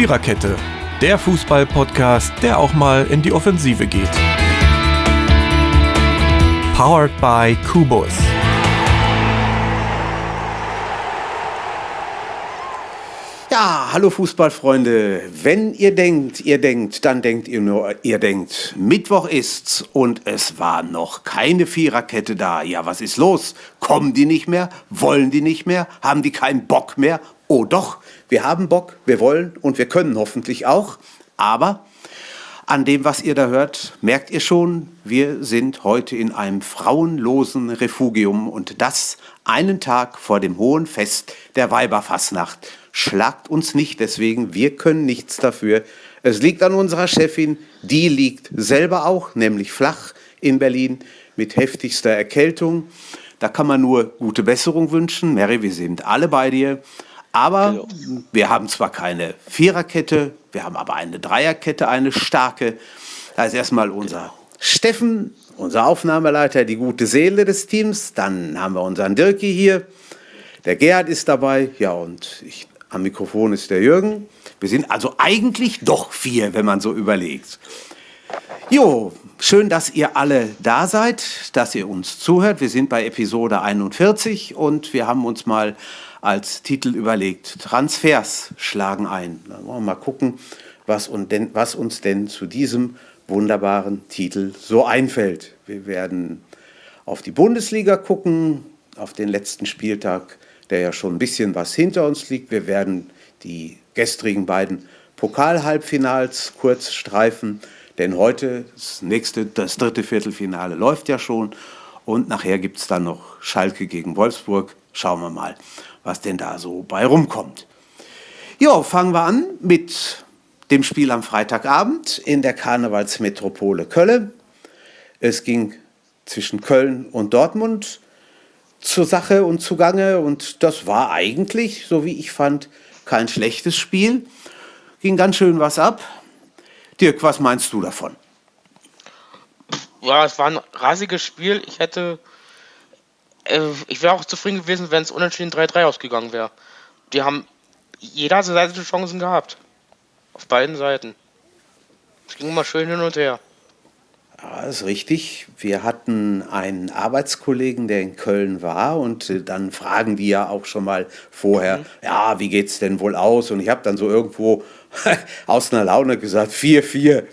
Viererkette, der Fußball-Podcast, der auch mal in die Offensive geht. Powered by Kubus. Ja, hallo Fußballfreunde. Wenn ihr denkt, ihr denkt, dann denkt ihr nur, ihr denkt. Mittwoch ist's und es war noch keine Viererkette da. Ja, was ist los? Kommen die nicht mehr? Wollen die nicht mehr? Haben die keinen Bock mehr? Oh doch, wir haben Bock, wir wollen und wir können hoffentlich auch. Aber an dem, was ihr da hört, merkt ihr schon, wir sind heute in einem frauenlosen Refugium und das einen Tag vor dem hohen Fest der Weiberfassnacht. Schlagt uns nicht deswegen, wir können nichts dafür. Es liegt an unserer Chefin, die liegt selber auch, nämlich flach in Berlin mit heftigster Erkältung. Da kann man nur gute Besserung wünschen. Mary, wir sind alle bei dir. Aber wir haben zwar keine Viererkette, wir haben aber eine Dreierkette, eine starke. Da ist erstmal unser Steffen, unser Aufnahmeleiter, die gute Seele des Teams. Dann haben wir unseren Dirki hier. Der Gerhard ist dabei. Ja, und ich, am Mikrofon ist der Jürgen. Wir sind also eigentlich doch vier, wenn man so überlegt. Jo, schön, dass ihr alle da seid, dass ihr uns zuhört. Wir sind bei Episode 41 und wir haben uns mal als Titel überlegt. Transfers schlagen ein. Dann wollen wir mal gucken, was, und denn, was uns denn zu diesem wunderbaren Titel so einfällt. Wir werden auf die Bundesliga gucken, auf den letzten Spieltag, der ja schon ein bisschen was hinter uns liegt. Wir werden die gestrigen beiden Pokalhalbfinals kurz streifen, denn heute das nächste, das dritte Viertelfinale läuft ja schon und nachher gibt es dann noch Schalke gegen Wolfsburg. Schauen wir mal was denn da so bei rumkommt. Jo, fangen wir an mit dem Spiel am Freitagabend in der Karnevalsmetropole Köln. Es ging zwischen Köln und Dortmund zur Sache und zugange und das war eigentlich, so wie ich fand, kein schlechtes Spiel. Ging ganz schön was ab. Dirk, was meinst du davon? Ja, es war ein rasiges Spiel. Ich hätte ich wäre auch zufrieden gewesen, wenn es unentschieden 3-3 ausgegangen wäre. Die haben jeder Seite Chancen gehabt. Auf beiden Seiten. Es ging immer schön hin und her. Ja, ist richtig. Wir hatten einen Arbeitskollegen, der in Köln war und äh, dann fragen die ja auch schon mal vorher, mhm. ja, wie geht's denn wohl aus? Und ich habe dann so irgendwo aus einer Laune gesagt, 4-4.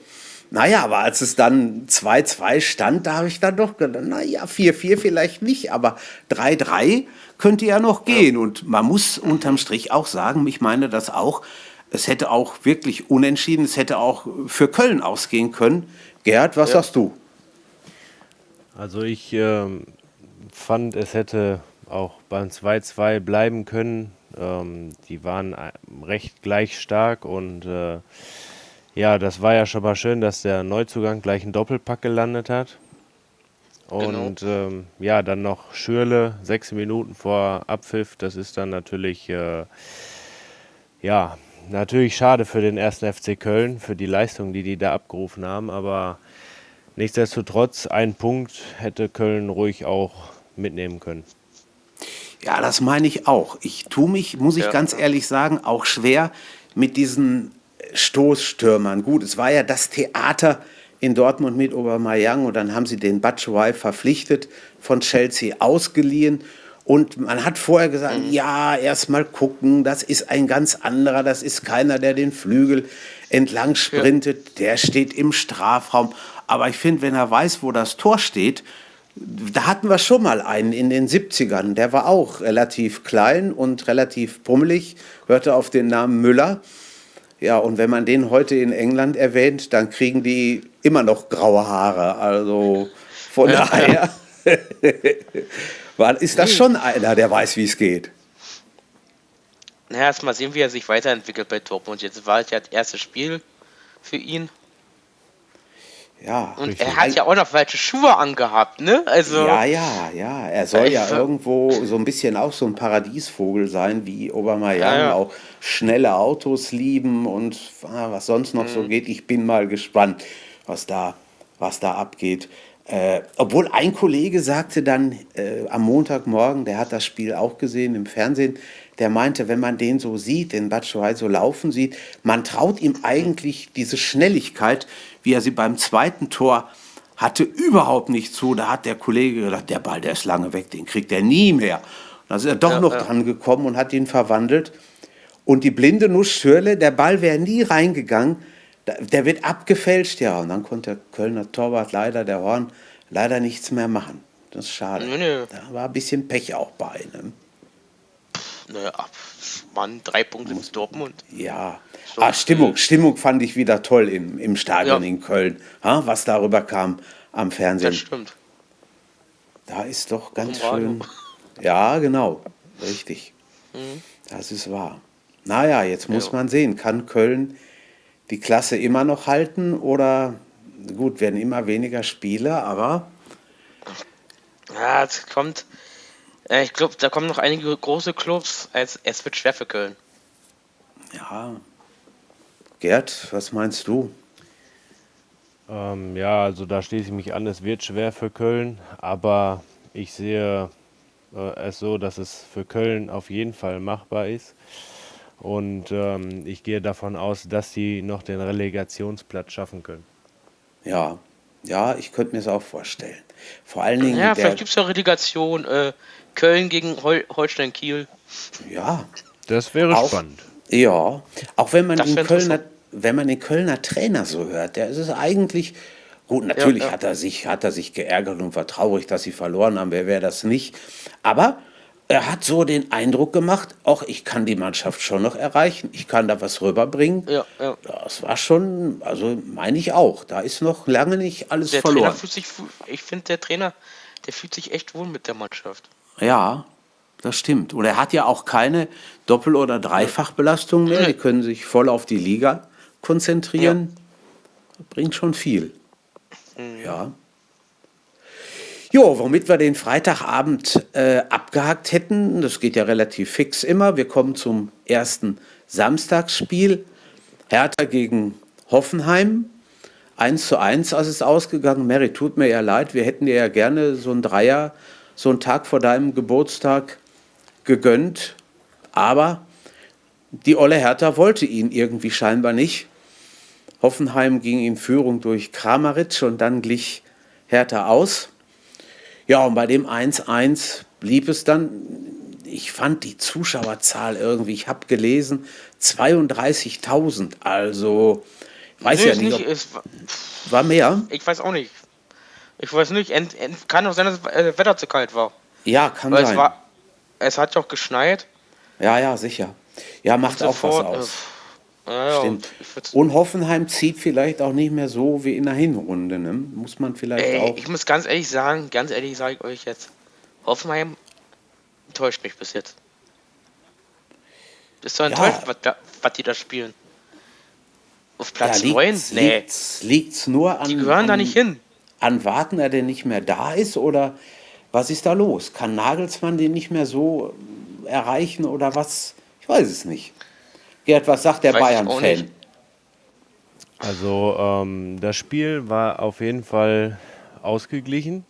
Naja, aber als es dann 2-2 stand, da habe ich dann doch gedacht, naja, 4-4 vielleicht nicht, aber 3-3 könnte ja noch gehen. Ja. Und man muss unterm Strich auch sagen, ich meine das auch, es hätte auch wirklich unentschieden, es hätte auch für Köln ausgehen können. Gerhard, was ja. sagst du? Also ich äh, fand, es hätte auch beim 2-2 bleiben können. Ähm, die waren äh, recht gleich stark und äh, ja, das war ja schon mal schön, dass der Neuzugang gleich einen Doppelpack gelandet hat. Und genau. ähm, ja, dann noch Schürle, sechs Minuten vor Abpfiff. Das ist dann natürlich, äh, ja, natürlich schade für den ersten FC Köln, für die Leistung, die die da abgerufen haben. Aber nichtsdestotrotz, ein Punkt hätte Köln ruhig auch mitnehmen können. Ja, das meine ich auch. Ich tue mich, muss ich ja. ganz ehrlich sagen, auch schwer mit diesen Stoßstürmern. Gut, es war ja das Theater in Dortmund mit Aubameyang und dann haben sie den Batshuayi verpflichtet, von Chelsea ausgeliehen und man hat vorher gesagt, mhm. ja, erst mal gucken, das ist ein ganz anderer, das ist keiner, der den Flügel entlang sprintet, ja. der steht im Strafraum. Aber ich finde, wenn er weiß, wo das Tor steht, da hatten wir schon mal einen in den 70ern, der war auch relativ klein und relativ pummelig, hörte auf den Namen Müller. Ja, und wenn man den heute in England erwähnt, dann kriegen die immer noch graue Haare. Also von ja, daher ja. ist das schon einer, der weiß, wie es geht. Naja, erst mal sehen, wie er sich weiterentwickelt bei Dortmund. Jetzt war es ja das erste Spiel für ihn. Ja. Und richtig. er hat ja auch noch falsche Schuhe angehabt, ne? Also ja, ja, ja. Er soll ja irgendwo so ein bisschen auch so ein Paradiesvogel sein, wie Obama ja, ja. auch schnelle Autos lieben und ah, was sonst noch mhm. so geht. Ich bin mal gespannt, was da, was da abgeht. Äh, obwohl ein Kollege sagte dann äh, am Montagmorgen, der hat das Spiel auch gesehen im Fernsehen, der meinte, wenn man den so sieht, den Batshuayi so laufen sieht, man traut ihm eigentlich diese Schnelligkeit, wie er sie beim zweiten Tor hatte, überhaupt nicht zu. Da hat der Kollege gedacht, der Ball, der ist lange weg, den kriegt er nie mehr. Und dann ist er doch Ja, noch ja. dran gekommen und hat ihn verwandelt. Und die blinde Nuss Schürle, der Ball wäre nie reingegangen. Der wird abgefälscht, ja. Und dann konnte der Kölner Torwart leider, der Horn, leider nichts mehr machen. Das ist schade. Nö, nö. Da war ein bisschen Pech auch bei. Ne? Naja, Mann, drei Punkte mit Dortmund. Ja. So, Ah, Stimmung, Stimmung fand ich wieder toll im, im Stadion Ja. in Köln. Ha, was darüber kam am Fernsehen. Das stimmt. Da ist doch ganz schön. Ja, genau. Richtig. Mhm. Das ist wahr. Naja, jetzt muss Ja. man sehen, kann Köln die Klasse immer noch halten oder gut, werden immer weniger Spiele, aber Ja, es kommt. Äh, ich glaube, da kommen noch einige große Clubs. Als, es wird schwer für Köln. ja. Gerd, was meinst du? Ähm, ja, also da schließe ich mich an, es wird schwer für Köln, aber ich sehe äh, es so, dass es für Köln auf jeden Fall machbar ist. Und ähm, ich gehe davon aus, dass sie noch den Relegationsplatz schaffen können. Ja, ja, ich könnte mir das auch vorstellen. Vor allen Dingen Ja, vielleicht gibt es ja Relegation. Äh, Köln gegen Hol Holstein Kiel. ja, Das wäre Auch- spannend. Ja, auch wenn man, Das den Kölner, wenn man den Kölner Trainer so hört, der ist es eigentlich, gut, natürlich ja. Hat, er sich, hat er sich geärgert und war traurig, dass sie verloren haben, wer wäre das nicht. Aber er hat so den Eindruck gemacht, auch ich kann die Mannschaft schon noch erreichen, ich kann da was rüberbringen. Ja, ja. Das war schon, also meine ich auch, da ist noch lange nicht alles Der verloren. Trainer fühlt sich, ich finde, der Trainer, der fühlt sich echt wohl mit der Mannschaft. Ja, das stimmt. Und er hat ja auch keine Doppel- oder Dreifachbelastung mehr. Die können sich voll auf die Liga konzentrieren. Bringt schon viel. Ja. Jo, womit wir den Freitagabend äh, abgehakt hätten, das geht ja relativ fix immer. Wir kommen zum ersten Samstagsspiel. Hertha gegen Hoffenheim. 1 zu 1 als es ausgegangen. Mary, tut mir ja leid, wir hätten dir ja gerne so ein Dreier, so einen Tag vor deinem Geburtstag gegönnt. Aber die Olle Hertha wollte ihn irgendwie scheinbar nicht. Hoffenheim ging in Führung durch Kramaric und dann glich Hertha aus. Ja, und bei dem 1-1 blieb es dann. Ich fand die Zuschauerzahl irgendwie, ich habe gelesen, 32.000. Also, weiß Nee, ja nicht, nicht ob, ist, war mehr. ich weiß auch nicht. Ich weiß nicht. Ent, ent, kann auch sein, dass das äh, Wetter zu kalt war. Ja, kann Weil sein. es war. Es hat ja auch geschneit. ja, ja, sicher. Ja, macht auch was Sofort, aus. Äh, ja, ja, Stimmt. und Und Hoffenheim zieht vielleicht auch nicht mehr so wie in der Hinrunde. Ne? Muss man vielleicht Ey, auch. ich muss ganz ehrlich sagen, ganz ehrlich sage ich euch jetzt, Hoffenheim enttäuscht mich bis jetzt. Bist du Ja. enttäuscht, was, da- was die da spielen? Auf Ja, Platz 9? liegt's, Nee, liegt's, liegt's nur an, die gehören an, da nicht hin. An Wagner, der nicht mehr da ist? Oder was ist da los? Kann Nagelsmann den nicht mehr so erreichen oder was? Ich weiß es nicht. Gerd, was sagt der Bayern-Fan? Also ähm, das Spiel war auf jeden Fall ausgeglichen,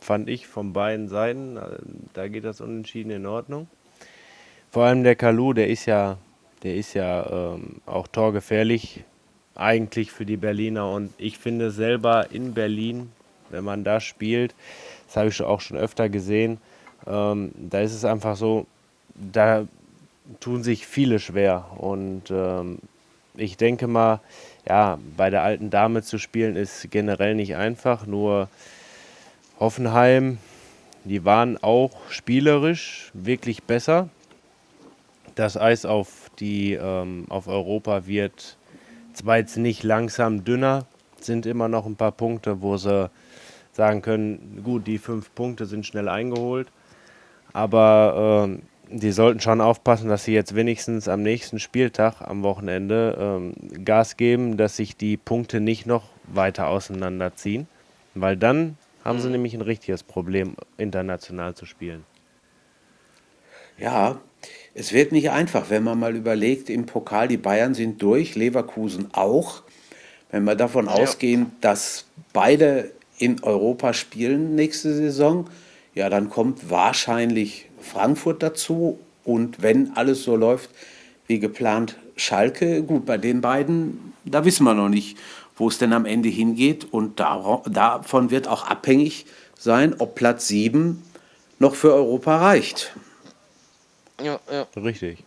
fand ich von beiden Seiten. Da geht das Unentschieden in Ordnung. Vor allem der Kalu, der ist ja, der ist ja ähm, auch torgefährlich eigentlich für die Berliner. Und ich finde selber in Berlin, wenn man da spielt, das habe ich auch schon öfter gesehen, ähm, da ist es einfach so, da tun sich viele schwer. Und ähm, ich denke mal, ja, bei der alten Dame zu spielen ist generell nicht einfach, nur Hoffenheim, die waren auch spielerisch wirklich besser. Das Eis auf, die, ähm, auf Europa wird zwar jetzt nicht langsam dünner, sind immer noch ein paar Punkte, wo sie sagen können, gut, die fünf Punkte sind schnell eingeholt, aber ähm, die sollten schon aufpassen, dass sie jetzt wenigstens am nächsten Spieltag, am Wochenende, ähm, Gas geben, dass sich die Punkte nicht noch weiter auseinanderziehen, weil dann haben sie nämlich ein richtiges Problem, international zu spielen. Ja, es wird nicht einfach, wenn man mal überlegt, im Pokal, die Bayern sind durch, Leverkusen auch. Wenn wir davon ausgehen, dass beide in Europa spielen nächste Saison. Ja, dann kommt wahrscheinlich Frankfurt dazu und wenn alles so läuft wie geplant, Schalke. Gut, bei den beiden, da wissen wir noch nicht, wo es denn am Ende hingeht und davon wird auch abhängig sein, ob Platz 7 noch für Europa reicht. Ja, ja. Richtig.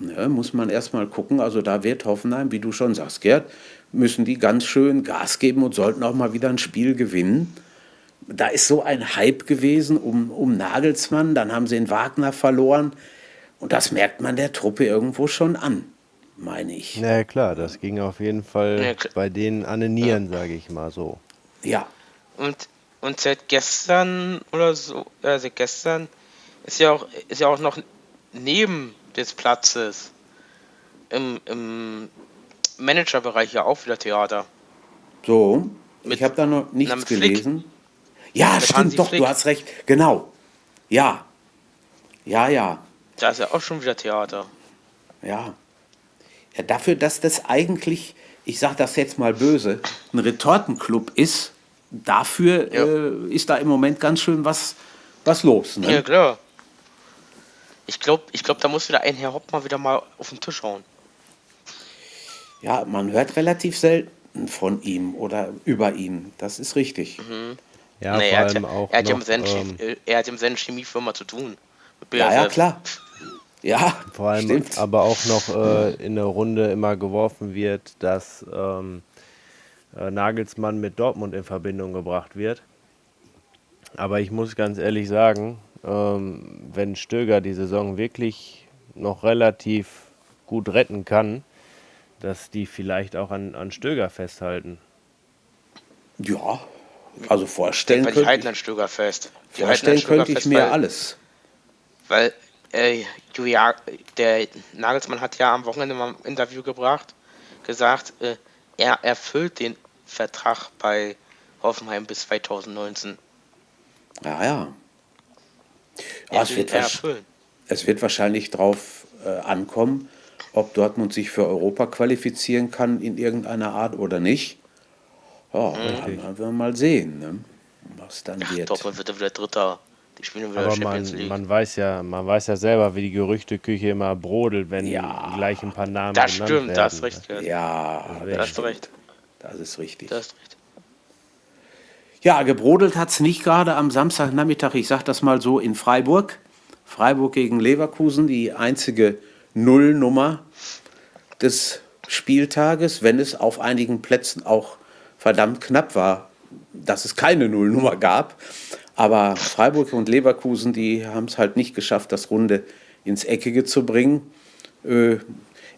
Ja, muss man erstmal gucken. Also da wird Hoffenheim, wie du schon sagst, Gerd, müssen die ganz schön Gas geben und sollten auch mal wieder ein Spiel gewinnen. Da ist so ein Hype gewesen um, um Nagelsmann, dann haben sie den Wagner verloren. Und das merkt man der Truppe irgendwo schon an, meine ich. Ja, klar, das ging auf jeden Fall ja, bei denen an den Nieren, ja. sage ich mal so. Ja. Und, und seit gestern oder so, also gestern ist ja auch, ist ja auch noch neben des Platzes im, im Managerbereich ja auch wieder Theater. So, Mit, ich habe da noch nichts gelesen. Ja, Mit stimmt, Hansi doch, Flick. du hast recht. Genau. Ja. Ja, ja. Da ist ja auch schon wieder Theater. Ja. Ja, dafür, dass das eigentlich, ich sage das jetzt mal böse, ein Retortenclub ist, dafür ja. äh, ist da im Moment ganz schön was, was los. Ne? Ja, klar. Ich glaube, ich glaub, da muss wieder ein Herr Hopp mal wieder mal auf den Tisch hauen. Ja, man hört relativ selten von ihm oder über ihn. Das ist richtig. Mhm. Ja, nee, vor allem ja, auch er, hat noch, ja mit seiner ähm, er hat ja mit seiner Chemiefirma zu tun. Ja, ja, klar. Ja, vor allem stimmt. aber auch noch äh, in der Runde immer geworfen wird, dass ähm, äh, Nagelsmann mit Dortmund in Verbindung gebracht wird. Aber ich muss ganz ehrlich sagen, ähm, wenn Stöger die Saison wirklich noch relativ gut retten kann, dass die vielleicht auch an, an Stöger festhalten. Ja, also vorstellen könnte ich, halten an Stöger fest. Die vorstellen könnte ich mir weil, alles. Weil äh, der Nagelsmann hat ja am Wochenende mal ein Interview gebracht, gesagt, äh, er erfüllt den Vertrag bei Hoffenheim bis 2019. Ja, ja. Ja es, wird es wird wahrscheinlich darauf äh, ankommen, ob Dortmund sich für Europa qualifizieren kann in irgendeiner Art oder nicht. Ja, mhm. werden wir mal sehen, ne? was dann ja, wird. Dortmund wird wieder Dritter. Die spielen wieder Aber Champions man, League. Man weiß, ja, man weiß ja selber, wie die Gerüchteküche immer brodelt, wenn ja, gleich ein paar Namen Das stimmt, werden. das ist recht. Ja, ja das ist recht. Das ist richtig. Das ist recht. Ja, gebrodelt hat es nicht gerade am Samstagnachmittag, ich sage das mal so, in Freiburg. Freiburg gegen Leverkusen, die einzige Nullnummer des Spieltages, wenn es auf einigen Plätzen auch verdammt knapp war, dass es keine Nullnummer gab. Aber Freiburg und Leverkusen, die haben es halt nicht geschafft, das Runde ins Eckige zu bringen. Äh,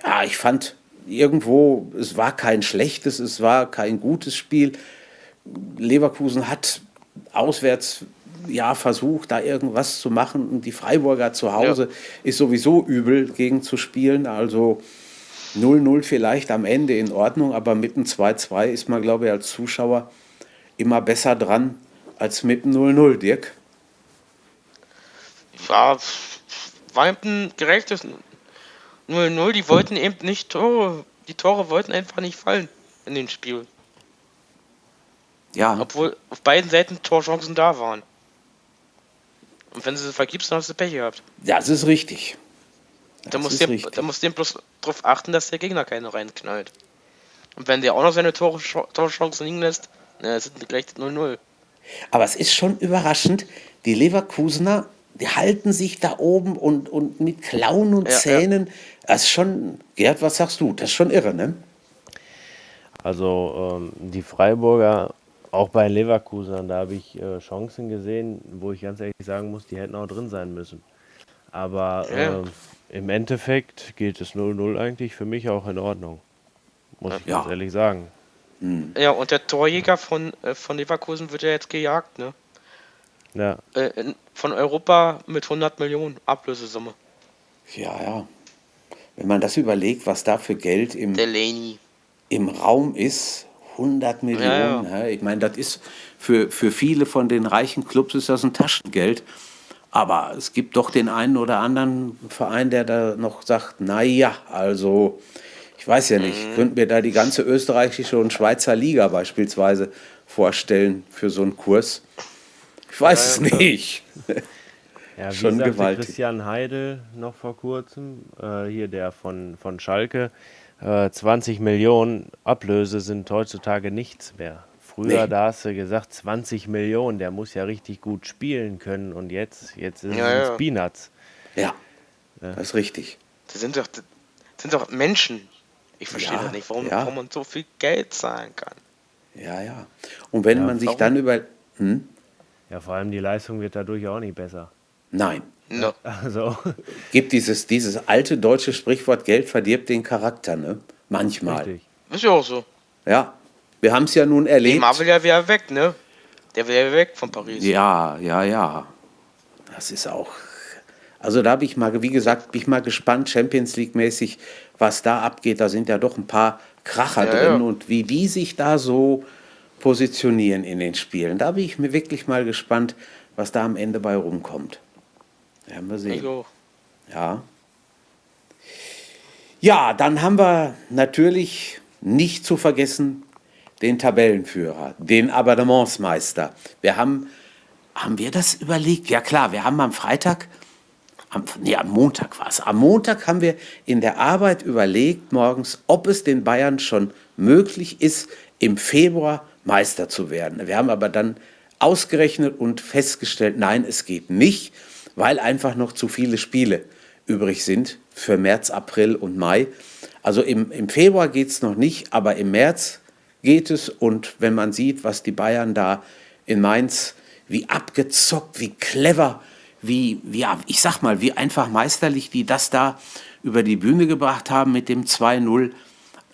ja, ich fand irgendwo, es war kein schlechtes, es war kein gutes Spiel. Leverkusen hat auswärts ja versucht, da irgendwas zu machen. Und die Freiburger zu Hause ja. ist sowieso übel gegen zu spielen. Also 0-0 vielleicht am Ende in Ordnung, aber mit einem 2-2 ist man, glaube ich, als Zuschauer immer besser dran als mit dem 0-0, Dirk. Ja, war ein gerechtes 0-0. Die wollten eben nicht Tore, die Tore wollten einfach nicht fallen in dem Spiel. Ja. Obwohl auf beiden Seiten Torchancen da waren. Und wenn du sie vergibst, dann hast du Pech gehabt. Ja, das ist richtig. Das da musst du da musst du bloß darauf achten, dass der Gegner keine reinknallt. Und wenn der auch noch seine Tor Torchancen liegen lässt, na, sind gleich 0-0. Aber es ist schon überraschend, die Leverkusener, die halten sich da oben und, und mit Klauen und ja, Zähnen. Ja. Das ist schon, Gerd, was sagst du? Das ist schon irre, ne? Also ähm, die Freiburger auch bei Leverkusen, da habe ich äh, Chancen gesehen, wo ich ganz ehrlich sagen muss, die hätten auch drin sein müssen. Aber ja. äh, im Endeffekt geht es 0-0 eigentlich für mich auch in Ordnung. Muss ich ja. ganz ehrlich sagen. Mhm. Ja, und der Torjäger von, äh, von Leverkusen wird ja jetzt gejagt, ne? Ja. Äh, von Europa mit 100 Millionen Ablösesumme. Ja, ja. Wenn man das überlegt, was da für Geld im, im Raum ist, 100 Millionen. Ja, ja. Ich meine, das ist für, für viele von den reichen Clubs ist das ein Taschengeld. Aber es gibt doch den einen oder anderen Verein, der da noch sagt, naja, also ich weiß ja nicht, mhm. könnten wir da die ganze österreichische und Schweizer Liga beispielsweise vorstellen für so einen Kurs. Ich weiß es nicht. Ja, wie Schon sagte gewaltig. Christian Heidel noch vor kurzem, äh, hier der von, von Schalke, äh, 20 Millionen Ablöse sind heutzutage nichts mehr. Früher, Nee. da hast du gesagt, 20 Millionen, der muss ja richtig gut spielen können und jetzt, jetzt ist Ja, es ja. Peanuts. Ja, das ist richtig. Das sind doch, das sind doch Menschen. Ich verstehe Ja, das nicht, warum, ja. warum man so viel Geld zahlen kann. Ja, ja. Und wenn Ja, man sich warum? dann über. Hm? Ja, vor allem die Leistung wird dadurch auch nicht besser. Nein. No. Also, Gibt dieses, dieses alte deutsche Sprichwort, Geld verdirbt den Charakter, ne? Manchmal. richtig. Ist ja auch so. Ja. Wir haben es ja nun erlebt. Neymar will ja wieder weg, ne? Der will ja weg von Paris. Ja, ja, ja. Das ist auch. Also da habe ich mal, wie gesagt, bin ich mal gespannt, Champions League mäßig, was da abgeht. Da sind ja doch ein paar Kracher Ja, drin ja. und wie die sich da so positionieren in den Spielen. Da bin ich mir wirklich mal gespannt, was da am Ende bei rumkommt. Werden wir sehen. auch. Ja. Ja, dann haben wir natürlich nicht zu vergessen den Tabellenführer, den Abonnementsmeister. Wir haben, haben wir das überlegt? Ja klar, wir haben am Freitag, am, nee, am Montag war es. Am Montag haben wir in der Arbeit überlegt morgens, ob es den Bayern schon möglich ist, im Februar Meister zu werden. Wir haben aber dann ausgerechnet und festgestellt, nein, es geht nicht, weil einfach noch zu viele Spiele übrig sind für März, April und Mai. Also im, im Februar geht es noch nicht, aber im März geht es. Und wenn man sieht, was die Bayern da in Mainz, wie abgezockt, wie clever, wie, wie ich sag mal, wie einfach meisterlich die das da über die Bühne gebracht haben mit dem 2-0,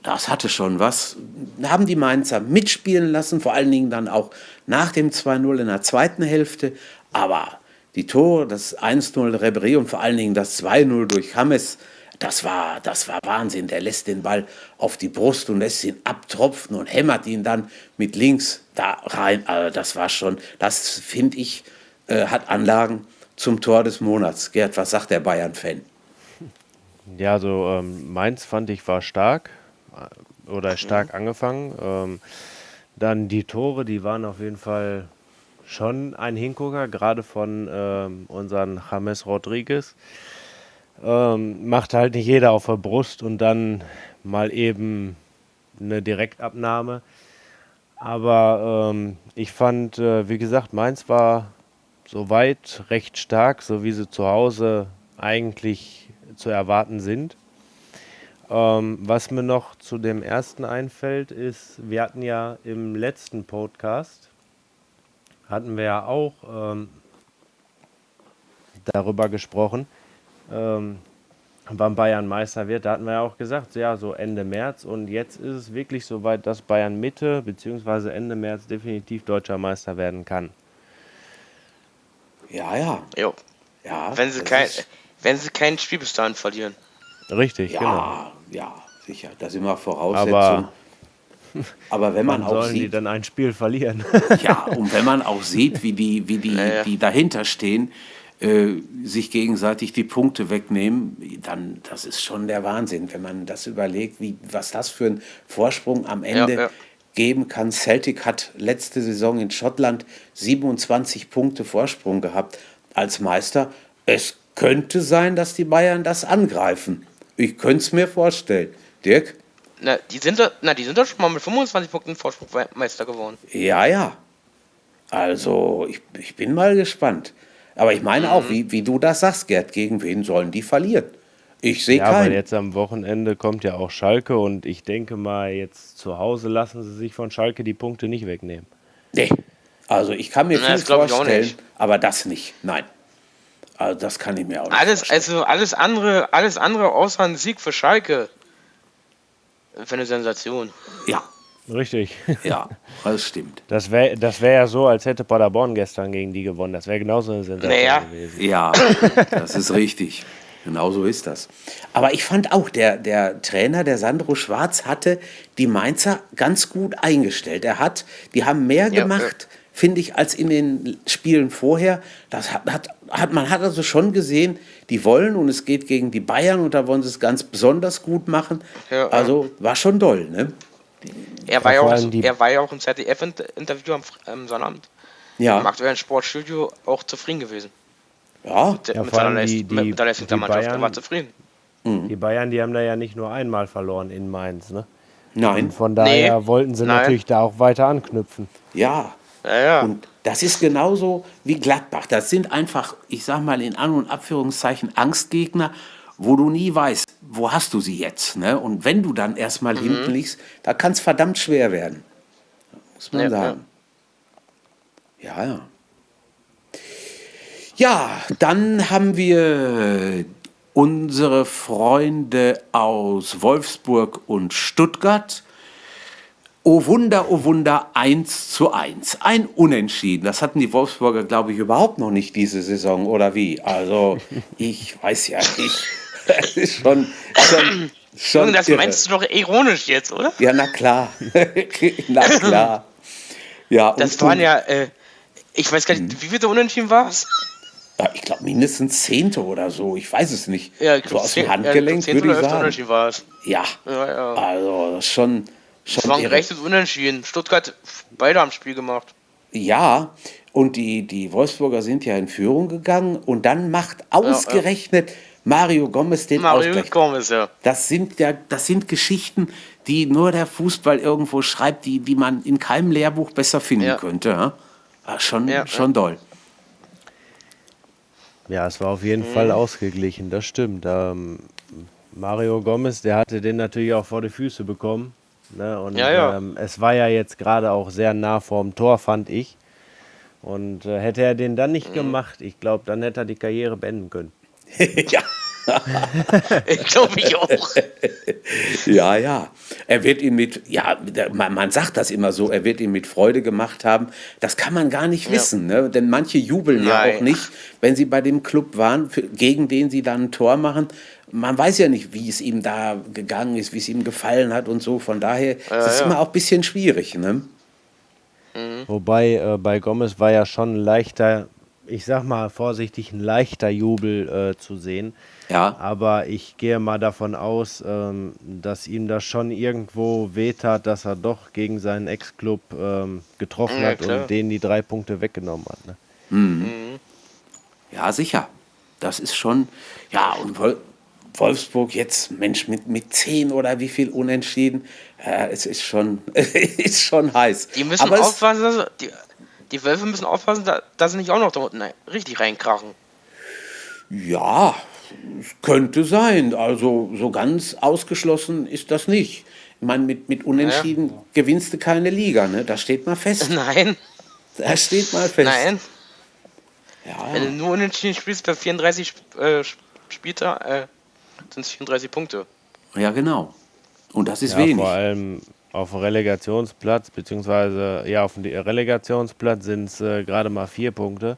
das hatte schon was. Haben die Mainzer mitspielen lassen, vor allen Dingen dann auch nach dem 2-0 in der zweiten Hälfte. Aber die Tore, das 1-0 Rebri und vor allen Dingen das 2-0 durch James, das war, das war Wahnsinn. Der lässt den Ball auf die Brust und lässt ihn abtropfen und hämmert ihn dann mit links da rein. Also das war schon, das finde ich, äh, hat Anlagen zum Tor des Monats. Gerd, was sagt der Bayern-Fan? Ja, so ähm, Mainz fand ich war stark äh, oder stark angefangen. Ähm, dann die Tore, die waren auf jeden Fall schon ein Hingucker, gerade von ähm, unseren James Rodriguez. Ähm, macht halt nicht jeder auf der Brust und dann mal eben eine Direktabnahme. Aber ähm, ich fand, äh, wie gesagt, Mainz war soweit recht stark, so wie sie zu Hause eigentlich zu erwarten sind. Ähm, was mir noch zu dem ersten einfällt, ist, wir hatten ja im letzten Podcast, hatten wir ja auch ähm, darüber gesprochen, ähm, wann Bayern Meister wird. Da hatten wir ja auch gesagt, ja, so Ende März. Und jetzt ist es wirklich soweit, dass Bayern Mitte bzw. Ende März definitiv deutscher Meister werden kann. Ja, ja. Jo. ja Wenn sie, kein, wenn sie kein Spiel bis dahin verlieren. Richtig, genau. Ja, ja, sicher. Das ist immer Voraussetzung. Aber Aber, wenn man wann auch sollen die sieht, dann ein Spiel verlieren? ja, und wenn man auch sieht, wie die, wie die, Ja, ja. die dahinter stehen, äh, sich gegenseitig die Punkte wegnehmen, dann das ist schon der Wahnsinn, wenn man das überlegt, wie, was das für ein Vorsprung am Ende ja. geben kann. Celtic hat letzte Saison in Schottland 27 Punkte Vorsprung gehabt als Meister. Es könnte sein, dass die Bayern das angreifen. Ich könnte es mir vorstellen. Dirk? Na, die sind doch, na, die sind doch schon mal mit 25 Punkten Vorsprung Meister geworden. Ja, ja. Also, ich, ich bin mal gespannt. Aber ich meine auch, wie, wie du das sagst, Gerd, gegen wen sollen die verlieren? Ich sehe Ja, aber keinen. jetzt am Wochenende kommt ja auch Schalke und ich denke mal, jetzt zu Hause lassen sie sich von Schalke die Punkte nicht wegnehmen. Nee. Also, ich kann mir Na, viel das glaub ich auch vorstellen, nicht. aber das nicht. Nein. Also, das kann ich mir auch nicht Alles, vorstellen. also alles andere, alles andere außer ein Sieg für Schalke. Für eine Sensation. Ja, Richtig. ja, das stimmt. Das wäre das wär ja so, als hätte Paderborn gestern gegen die gewonnen. Das wäre genauso eine Sensation Naja. gewesen. Ja, das ist richtig. Genau so ist das. Aber ich fand auch, der, der Trainer, der Sandro Schwarz, hatte die Mainzer ganz gut eingestellt. Er hat, die haben mehr Ja, gemacht, finde ich, als in den Spielen vorher. Das hat, hat, hat, man hat also schon gesehen, die wollen und es geht gegen die Bayern und da wollen sie es ganz besonders gut machen. Ja, also war schon doll, ne? Er war ja, auch, er war ja auch im ZDF-Interview am, am Sonnabend im Ja, aktuellen Sportstudio auch zufrieden gewesen. ja, Mit, der- Ja, mit, seiner die- die- mit, der Leistung der die Mannschaft. Er Bayern- war zufrieden. Die Bayern, die haben da ja nicht nur einmal verloren in Mainz. Ne? nein, Und von daher Nee, wollten sie nein. natürlich da auch weiter anknüpfen. ja. Ja, ja. Und das ist genauso wie Gladbach. Das sind einfach, ich sag mal in An- und Abführungszeichen, Angstgegner, wo du nie weißt, wo hast du sie jetzt. Ne? Und wenn du dann erstmal hinten liegst, da kann es verdammt schwer werden. Muss man Ja, sagen. Ja, ja. Ja, dann haben wir unsere Freunde aus Wolfsburg und Stuttgart. Oh Wunder, oh Wunder, 1 zu 1. Ein Unentschieden. Das hatten die Wolfsburger, glaube ich, überhaupt noch nicht diese Saison, oder wie? Also, ich weiß ja nicht. Das ist schon, schon, schon das irre. meinst du doch ironisch jetzt, oder? Ja, na klar. na klar. Ja, Das waren ja, äh, ich weiß gar nicht, wie viel der Unentschieden war es? Ja, ich glaube mindestens Zehnte oder so. Ich weiß es nicht. Ja, so aus dem Handgelenk würde ich sagen. Unentschieden war es. Ja. Ja, ja. Also das ist schon, Es war schon ein gerechtes Unentschieden. Stuttgart, beide haben Spiel gemacht. Ja, und die, die Wolfsburger sind ja in Führung gegangen und dann macht ausgerechnet Mario Gomez den Mario Ausgleich. Gomez, ja. Das sind ja, das sind Geschichten, die nur der Fußball irgendwo schreibt, die, die man in keinem Lehrbuch besser finden Ja. könnte. Ja? Ja, schon, Ja, schon doll. Ja, es war auf jeden Fall ausgeglichen, das stimmt. Ähm, Mario Gomez, der hatte den natürlich auch vor die Füße bekommen. Ne? Und Ja, ja. Ähm, es war ja jetzt gerade auch sehr nah vorm Tor, fand ich. Und äh, hätte er den dann nicht Mhm. gemacht, ich glaube, dann hätte er die Karriere beenden können. ja. Ich glaube ich auch. Ja, ja. Er wird ihn mit, ja, man, man sagt das immer so, er wird ihn mit Freude gemacht haben. Das kann man gar nicht wissen, ne? denn manche jubeln ja Nein. auch nicht, wenn sie bei dem Club waren, für, gegen den sie dann ein Tor machen. Man weiß ja nicht, wie es ihm da gegangen ist, wie es ihm gefallen hat und so. Von daher ist es ja. immer auch ein bisschen schwierig. Ne? Wobei äh, bei Gomez war ja schon ein leichter, ich sag mal vorsichtig, ein leichter Jubel äh, zu sehen. Ja. Aber ich gehe mal davon aus, ähm, dass ihm das schon irgendwo wehtat, dass er doch gegen seinen Ex-Club ähm, getroffen Ja, hat klar. und denen die drei Punkte weggenommen hat. Ne? Ja, sicher. Das ist schon, ja, und Wolfsburg jetzt, Mensch, mit, mit zehn oder wie viel Unentschieden, äh, es ist schon, ist schon heiß. Die müssen Aber es- aufpassen, dass, die, die Wölfe müssen aufpassen, da- dass sie nicht auch noch da unten richtig reinkrachen. Ja, es könnte sein. Also so ganz ausgeschlossen ist das nicht. Ich meine, mit, mit Unentschieden gewinnst du keine Liga, ne? Das steht mal fest. Nein, Das steht mal fest. nein. Ja, Wenn du nur unentschieden spielst bei 34 Sp- äh, Spieltag, äh, sind es 34 Punkte. ja, genau. Und das ist Ja, wenig. vor allem auf dem Relegationsplatz, beziehungsweise ja, auf dem Relegationsplatz sind es äh, gerade mal vier Punkte.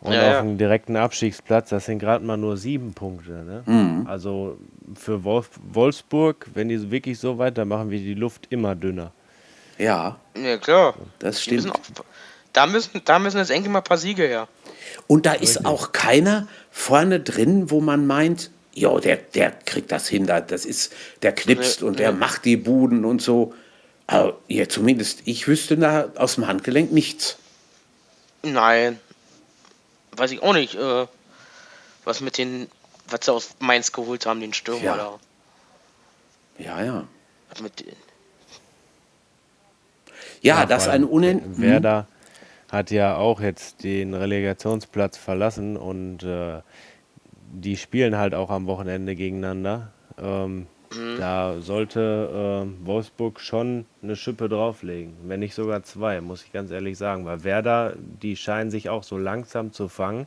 Und Ja, auf ja. dem direkten Abstiegsplatz, das sind gerade mal nur sieben Punkte. Ne? Mhm. Also für Wolf Wolfsburg, wenn die wirklich so weitermachen, wird die Luft immer dünner. Ja, Ja, klar. das Die müssen stimmt. auf, da, müssen, da müssen jetzt endlich mal ein paar Siege her. Und da ist auch keiner vorne drin, wo man meint, jo, der, der kriegt das hin, da- das ist, der knipst Nee, und der nee. macht die Buden und so. Aber ja, zumindest ich wüsste da aus dem Handgelenk nichts. Nein. Weiß ich auch nicht, äh, was mit den, was sie aus Mainz geholt haben, den Stürmer Ja. da. Ja, ja. Was mit den, Ja, Ja, das ein allem Unen... Werder hat ja auch jetzt den Relegationsplatz verlassen und äh, die spielen halt auch am Wochenende gegeneinander. Ähm, Da sollte äh, Wolfsburg schon eine Schippe drauflegen, wenn nicht sogar zwei, muss ich ganz ehrlich sagen. Weil Werder, die scheinen sich auch so langsam zu fangen.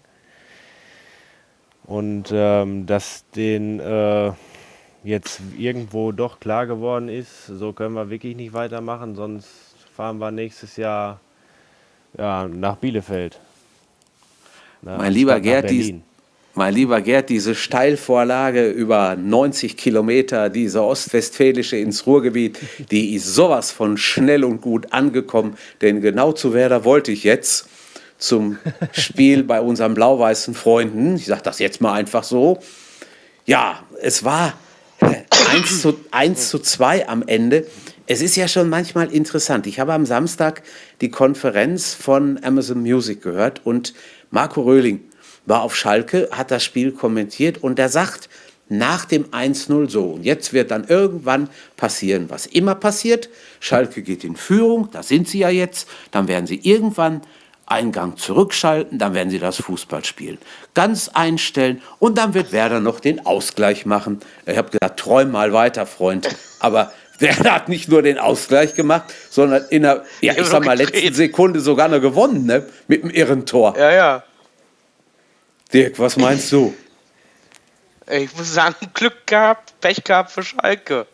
Und ähm, dass den äh, jetzt irgendwo doch klar geworden ist, so können wir wirklich nicht weitermachen, sonst fahren wir nächstes Jahr ja, nach Bielefeld. Na, Mein lieber Gerd, Berlin. Mein lieber Gerd, diese Steilvorlage über 90 Kilometer, diese ostwestfälische ins Ruhrgebiet, die ist sowas von schnell und gut angekommen. Denn genau zu Werder wollte ich jetzt zum Spiel bei unseren blau-weißen Freunden. Ich sage das jetzt mal einfach so. Ja, es war 1 zu, 1 zu 2 am Ende. Es ist ja schon manchmal interessant. Ich habe am Samstag die Konferenz von Amazon Music gehört und Marco Röhling war auf Schalke, hat das Spiel kommentiert und er sagt nach dem 1-0 so. Und jetzt wird dann irgendwann passieren, was immer passiert. Schalke geht in Führung, da sind sie ja jetzt. Dann werden sie irgendwann einen Gang zurückschalten, dann werden sie das Fußball spielen. Ganz einstellen und dann wird Werder noch den Ausgleich machen. Ich habe gesagt, träum mal weiter, Freund. Aber Werder hat nicht nur den Ausgleich gemacht, sondern in der, ja, ich sag mal, letzten Sekunde sogar noch gewonnen, ne? Mit einem irren Tor. Ja, ja. Dirk, was meinst du? Ich muss sagen, Glück gehabt, Pech gehabt für Schalke.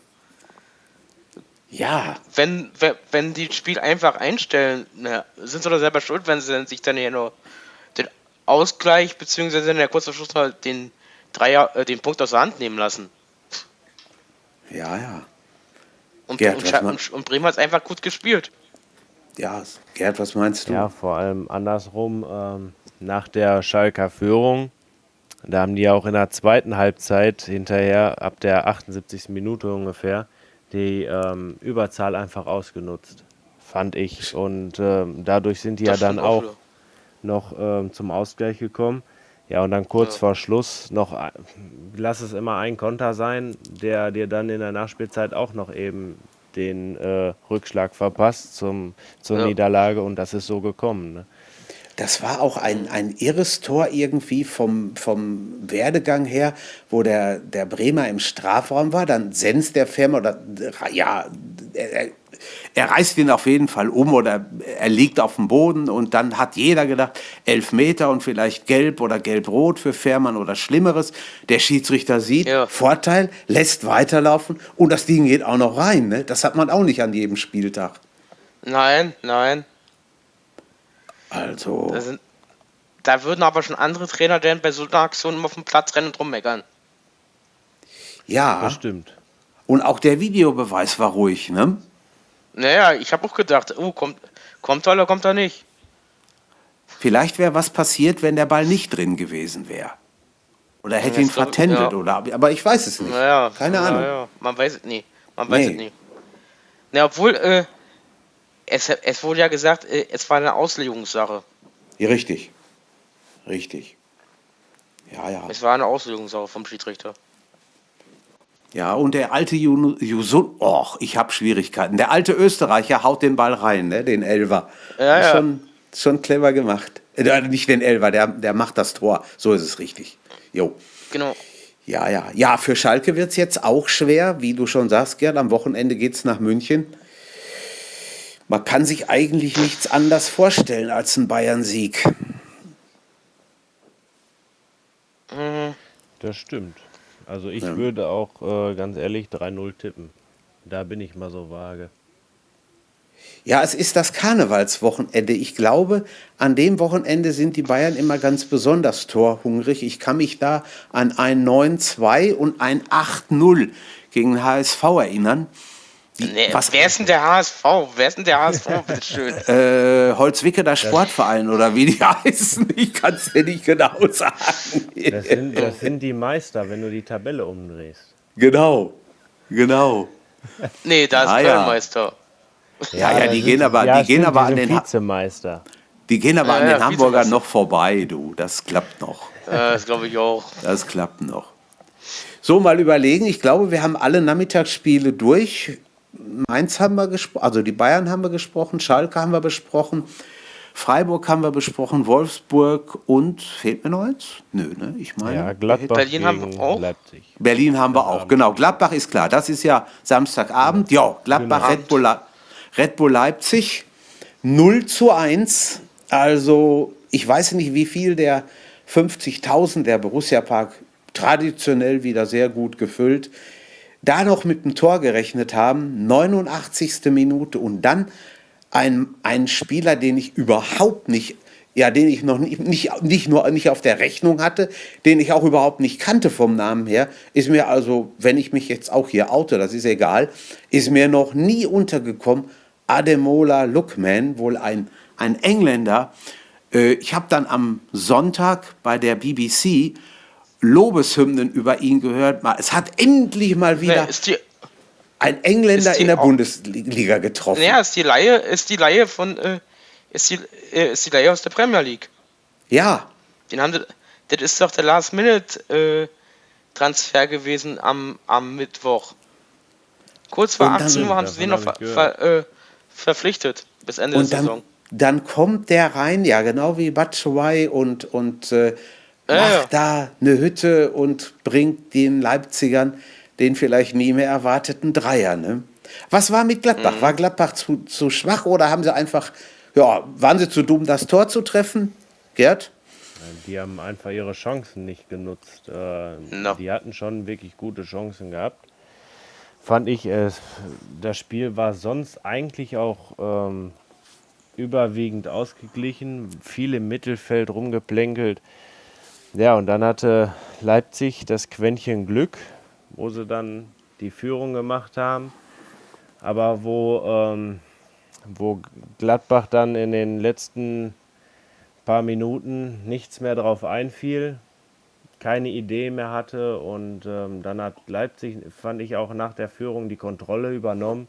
Ja. Wenn, wenn, wenn die Spiel einfach einstellen, na, sind sie doch selber schuld, wenn sie sich dann hier nur den Ausgleich, beziehungsweise in der kurzen Schluss halt den, Dreier, äh, den Punkt aus der Hand nehmen lassen. Ja, ja. Und, Gerd, und, und, und Bremen hat es einfach gut gespielt. Ja, Gerd, was meinst du? Ja, vor allem andersrum, ähm, nach der Schalker Führung, da haben die auch in der zweiten Halbzeit hinterher, ab der 78. Minute ungefähr, die ähm, Überzahl einfach ausgenutzt, fand ich. Und ähm, dadurch sind die Das ja dann auch wieder. noch ähm, zum Ausgleich gekommen. Ja, und dann kurz Ja. vor Schluss noch, ein- lass es immer ein Konter sein, der dir dann in der Nachspielzeit auch noch eben den äh, Rückschlag verpasst zum, zur Ja. Niederlage und das ist so gekommen. Ne? Das war auch ein, ein irres Tor irgendwie vom, vom Werdegang her, wo der, der Bremer im Strafraum war. Dann senzt der Firma oder ja, er, er- reißt ihn auf jeden Fall um oder er liegt auf dem Boden und dann hat jeder gedacht, elf Meter und vielleicht gelb oder gelb-rot für Fährmann oder Schlimmeres. Der Schiedsrichter sieht, Ja. Vorteil, lässt weiterlaufen und das Ding geht auch noch rein. Ne? Das hat man auch nicht an jedem Spieltag. Nein, nein. Also. Da, sind, da würden aber schon andere Trainer denn bei so einer Aktion immer auf dem Platz rennen und rummeckern. Ja, Das stimmt. und auch der Videobeweis war ruhig, ne? Naja, ich habe auch gedacht, oh, kommt, kommt er oder kommt er nicht? Vielleicht wäre was passiert, wenn der Ball nicht drin gewesen wäre. Oder hätte ihn vertändelt, ja. oder, aber ich weiß es nicht. Naja, Keine Ahnung. Naja, man weiß es nie. Man weiß Nee. es nie. Na, obwohl, äh, es, es wurde ja gesagt, äh, es war eine Auslegungssache. Ja, richtig. Richtig. Ja, ja. Es war eine Auslegungssache vom Schiedsrichter. Ja, und der alte Jusun, och, ich habe Schwierigkeiten. Der alte Österreicher haut den Ball rein, ne, den Elver. Ja, ja. Schon, schon clever gemacht. Äh, nicht den Elver, der, der macht das Tor. So ist es richtig. Jo. Genau. Ja, ja. Ja, für Schalke wird es jetzt auch schwer, wie du schon sagst, Gerd. Am Wochenende geht es nach München. Man kann sich eigentlich nichts anderes vorstellen als ein Bayern-Sieg. Das stimmt. Also ich würde auch äh, ganz ehrlich 3-0 tippen. Da bin ich mal so vage. Ja, es ist das Karnevalswochenende. Ich glaube, an dem Wochenende sind die Bayern immer ganz besonders torhungrig. Ich kann mich da an ein 9-2 und ein 8-0 gegen den HSV erinnern. Nee, was, wer ist denn der HSV? Wer ist denn der HSV? Bitteschön. äh, Holzwickeler Sportverein oder wie die heißen? Ich kann es dir nicht genau sagen. Das sind, das sind die Meister, wenn du die Tabelle umdrehst. Genau, genau. Nee, da ist Ah, ja. Kölnmeister. Ja, ja, die sind gehen aber, ja, die gehen aber die an sind den, Vizemeister. die gehen aber Ja, an ja, den Hamburgern Vizemeister. noch vorbei, du. Das klappt noch. Das glaube ich auch. Das klappt noch. So, mal überlegen. Ich glaube, wir haben alle Nachmittagsspiele durch. Mainz haben wir gesprochen, also die Bayern haben wir gesprochen, Schalke haben wir besprochen, Freiburg haben wir besprochen, Wolfsburg und fehlt mir noch eins? Nö, ne? Ich meine. Ja, Gladbach Berlin haben wir auch. Leipzig. Berlin haben wir auch, genau. Gladbach ist klar, das ist ja Samstagabend. Ja, Gladbach, Genau. Red, Bull, Red Bull Leipzig 0 zu 1. Also, ich weiß nicht, wie viel der 50.000, der Borussia Park, traditionell wieder sehr gut gefüllt, da noch mit dem Tor gerechnet haben. 89. Minute und dann ein, ein Spieler, den ich überhaupt nicht, ja, den ich noch nicht, nicht, nicht nur nicht auf der Rechnung hatte, den ich auch überhaupt nicht kannte vom Namen her, ist mir also, wenn ich mich jetzt auch hier oute, das ist egal, ist mir noch nie untergekommen, Ademola Lookman, wohl ein, ein Engländer. Äh, Ich habe dann am Sonntag bei der BBC Lobeshymnen über ihn gehört. Mal- Es hat endlich mal wieder Nee, ist die, ein Engländer Ist die in der Bundesliga getroffen. Naja, ist die Laie, ist die Laie von, äh, ist die, äh, ist die Laie aus der Premier League. Ja, Den haben, das ist doch der Last-Minute-Transfer gewesen am, am Mittwoch. Kurz vor Und dann- 18 Uhr haben sie den noch ver, ver, äh, verpflichtet. Bis Ende und der dann, Saison. dann kommt der rein, ja, genau wie Batshuayi und, und äh, Ja, macht da eine Hütte und bringt den Leipzigern den vielleicht nie mehr erwarteten Dreier. Ne? Was war mit Gladbach? Mhm. War Gladbach zu, zu schwach oder haben sie einfach, ja, waren sie zu dumm, das Tor zu treffen? Gerd? Die haben einfach ihre Chancen nicht genutzt. Äh, No. Die hatten schon wirklich gute Chancen gehabt. Fand ich, äh, das Spiel war sonst eigentlich auch ähm, überwiegend ausgeglichen, viel im Mittelfeld rumgeplänkelt. Ja, und dann hatte Leipzig das Quäntchen Glück, wo sie dann die Führung gemacht haben. Aber wo, ähm, wo Gladbach dann in den letzten paar Minuten nichts mehr drauf einfiel, keine Idee mehr hatte und ähm, dann hat Leipzig, fand ich auch nach der Führung die Kontrolle übernommen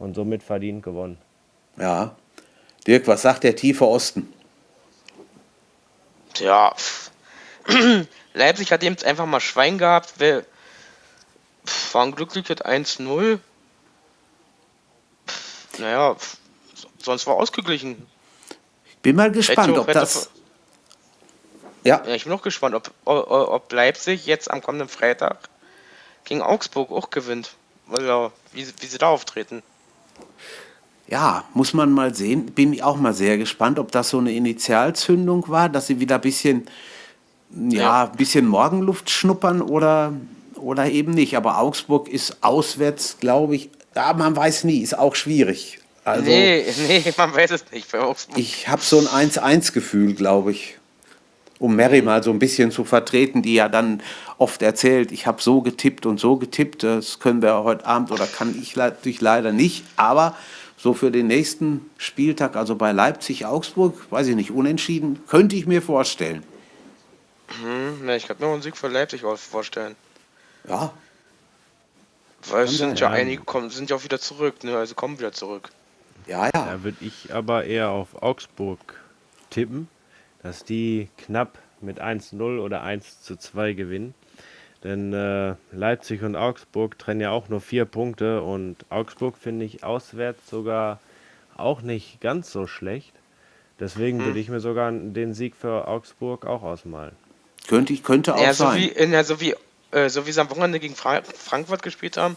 und somit verdient gewonnen. Ja. Dirk, was sagt der tiefe Osten? Tja, pff. Leipzig hat eben einfach mal Schwein gehabt. Wer, pff, war ein glückliches 1-0. Pff, Naja, sonst war ausgeglichen. Bin mal gespannt, ob das. Ja, Ja, ich bin auch gespannt, ob, ob, Leipzig jetzt am kommenden Freitag gegen Augsburg auch gewinnt. Also, wie, wie sie da auftreten. Ja, muss man mal sehen. Bin ich auch mal sehr gespannt, ob das so eine Initialzündung war, dass sie wieder ein bisschen, ja, Ja. ein bisschen Morgenluft schnuppern oder, oder eben nicht. Aber Augsburg ist auswärts, glaube ich, ja, man weiß nie, ist auch schwierig. Also nee, nee, man weiß es nicht bei Augsburg. ich habe so ein 1-1-Gefühl, glaube ich. Um Mary mal so ein bisschen zu vertreten, die ja dann oft erzählt, ich habe so getippt und so getippt. Das können wir heute Abend oder kann ich natürlich leider nicht. Aber so für den nächsten Spieltag, also bei Leipzig-Augsburg, weiß ich nicht, unentschieden, könnte ich mir vorstellen. Hm, ja, ich kann mir einen Sieg für Leipzig auch vorstellen. Ja, Weil es sind ja sein. einige kommen, sind ja auch wieder zurück, ne? Also kommen wieder zurück. ja, ja. Da würde ich aber eher auf Augsburg tippen, dass die knapp mit 1-0 oder 1-2 gewinnen. Denn äh, Leipzig und Augsburg trennen ja auch nur vier Punkte und Augsburg finde ich auswärts sogar auch nicht ganz so schlecht. Deswegen würde ich mir sogar den Sieg für Augsburg auch ausmalen. Könnte, ich, könnte auch Ja, so sein. wie, in, ja, so wie, äh, so wie sie am Wochenende gegen Fra Frankfurt gespielt haben,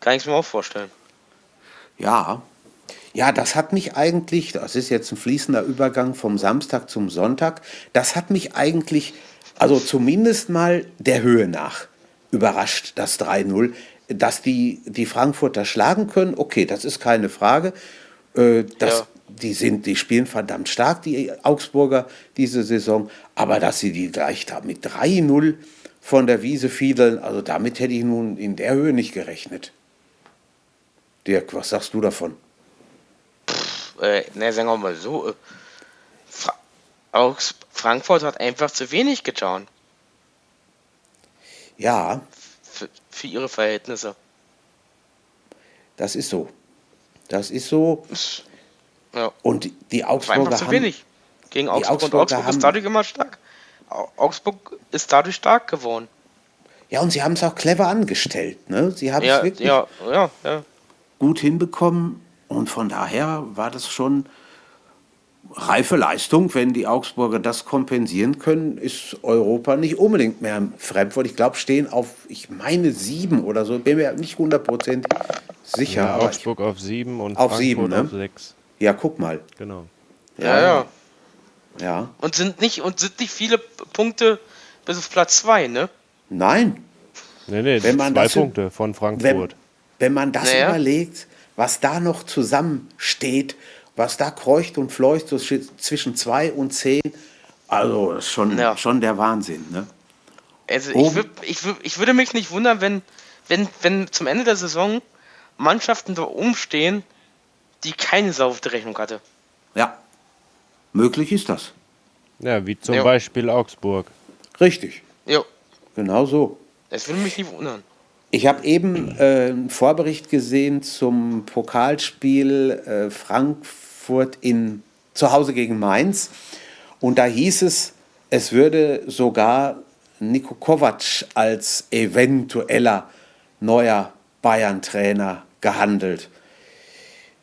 kann ich es mir auch vorstellen. Ja. Ja, das hat mich eigentlich, das ist jetzt ein fließender Übergang vom Samstag zum Sonntag, das hat mich eigentlich, also zumindest mal der Höhe nach, überrascht, das 3-0. Dass die, die Frankfurter schlagen können, okay, das ist keine Frage. Äh, das, Ja. Die, sind, die spielen verdammt stark, die Augsburger, diese Saison. Aber dass sie die gleich da mit 3-0 von der Wiese fiedeln, also damit hätte ich nun in der Höhe nicht gerechnet. Dirk, was sagst du davon? Äh, ne, sagen wir mal so. Äh, Fra Augs Frankfurt hat einfach zu wenig getan. Ja, Für, für ihre Verhältnisse. das ist so. Das ist so. Ja, Und die- Augsburger einfach zu haben, wenig. Gegen Augsburg. Augsburger und Augsburg haben- ist dadurch immer stark. Au- Augsburg ist dadurch stark geworden. ja, und sie haben es auch clever angestellt. Ne? Sie haben es Ja, wirklich ja, ja, ja. gut hinbekommen. Und von daher war das schon reife Leistung. Wenn die Augsburger das kompensieren können, ist Europa nicht unbedingt mehr Fremdwort. Ich glaube, stehen auf, ich meine, sieben oder so. Bin mir nicht hundertprozentig sicher. Ja, aber ich, Augsburg auf 7 und Auf Frankfurt sieben, ne? auf 6. ja, guck mal. Genau. Ja, ja. Ja. Und sind nicht, und sind nicht viele Punkte bis auf Platz 2, ne? Nein, Nee, nee, Wenn man zwei das- Punkte von wenn, Frankfurt. wenn man das Naja. überlegt, was da noch zusammensteht, was da kreucht und fleucht so zwischen zwei und zehn, also das ist schon, Ja. schon der Wahnsinn. Ne? Also Oh. ich, würd, ich, würd, ich würde mich nicht wundern, wenn, wenn, wenn zum Ende der Saison Mannschaften da umstehen, die keine Sau auf der Rechnung hatte. Ja, möglich ist das. Ja, wie zum Ja. Beispiel Augsburg. Richtig, Jo, genau so. das würde mich nicht wundern. Ich habe eben äh, einen Vorbericht gesehen zum Pokalspiel äh, Frankfurt in, zu Hause gegen Mainz. Und da hieß es, es würde sogar Niko Kovac als eventueller neuer Bayern-Trainer gehandelt.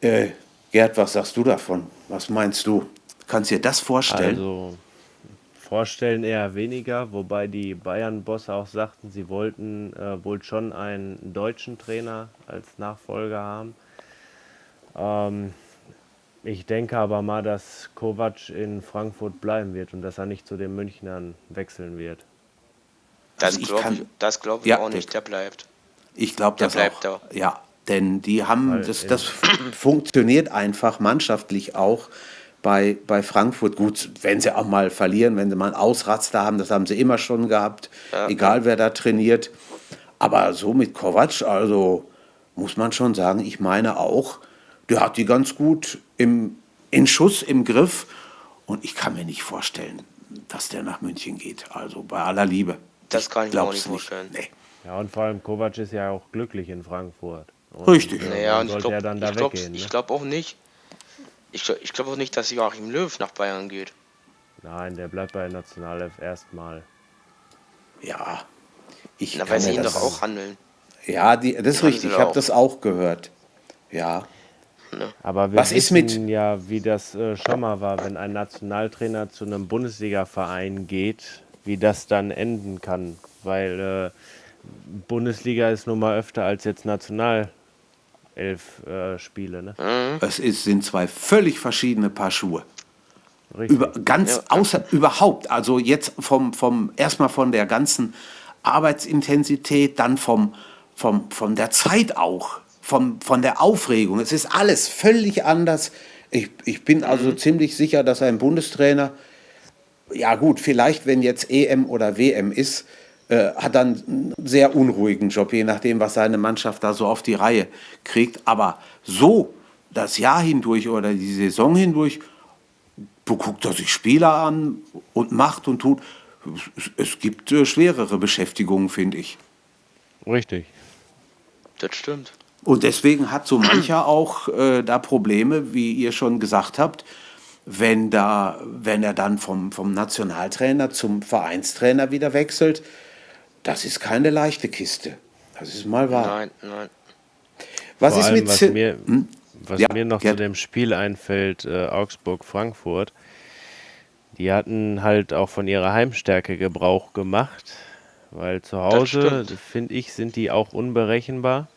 Äh, Gerd, was sagst du davon? Was meinst du? Kannst du dir das vorstellen? Also vorstellen eher weniger, wobei die Bayern-Bosse auch sagten, sie wollten äh, wohl schon einen deutschen Trainer als Nachfolger haben. Ähm, ich denke aber mal, dass Kovac in Frankfurt bleiben wird und dass er nicht zu den Münchnern wechseln wird. Das Also ich glaube kann- ich, das glaub ich Ja, auch nicht, der bleibt. Ich glaube, Der das bleibt auch. da. Ja, denn die haben, Weil, das, ja. das funktioniert einfach mannschaftlich auch bei, bei Frankfurt. Gut, wenn sie auch mal verlieren, wenn sie mal einen Ausraster haben, das haben sie immer schon gehabt, Ja. egal wer da trainiert. Aber so mit Kovac, also muss man schon sagen, ich meine auch, der hat die ganz gut im, in Schuss, im Griff. Und ich kann mir nicht vorstellen, dass der nach München geht. Also bei aller Liebe. Das kann ich mir auch nicht vorstellen. Nee. Ja, und vor allem Kovac ist ja auch glücklich in Frankfurt. Und, Richtig. äh, Naja, und ich sollte glaube er dann da glaub, weggehen? Ne? ich glaub auch nicht. Ich, ich glaube auch nicht, dass Joachim Löw nach Bayern geht. Nein, der bleibt bei Nationalelf erstmal. Ja. Ich Na, weil sie ihn doch auch handeln. Ja, die, das ist Die haben richtig. Ich habe das auch gehört. Ja. Aber wir Was ist mit- wissen ja, wie das äh, schon mal war, wenn ein Nationaltrainer zu einem Bundesliga-Verein geht, wie das dann enden kann. Weil äh, Bundesliga ist nun mal öfter als jetzt Nationalelf äh, Spiele. Ne? Es ist, sind zwei völlig verschiedene Paar Schuhe. Richtig. Über, ganz außer überhaupt. Also jetzt vom, vom erstmal von der ganzen Arbeitsintensität, dann vom, vom, von der Zeit auch, vom, von der Aufregung. Es ist alles völlig anders. Ich, ich bin also ziemlich sicher, dass ein Bundestrainer, ja gut, vielleicht wenn jetzt EM oder WM ist, äh, hat dann einen sehr unruhigen Job, je nachdem, was seine Mannschaft da so auf die Reihe kriegt. Aber so das Jahr hindurch oder die Saison hindurch, guckt er sich Spieler an und macht und tut. Es, gibt äh, schwerere Beschäftigungen, finde ich. Richtig. Das stimmt. Und deswegen hat so mancher auch äh, da Probleme, wie ihr schon gesagt habt, wenn, da, wenn er dann vom, vom Nationaltrainer zum Vereinstrainer wieder wechselt. Das ist keine leichte Kiste. Das ist mal wahr. Nein, nein. Was Vor ist allem, mit was mir, Hm? was Ja, mir noch Gerd. zu dem Spiel einfällt, äh, Augsburg-Frankfurt, die hatten halt auch von ihrer Heimstärke Gebrauch gemacht, weil zu Hause, finde ich, sind die auch unberechenbar.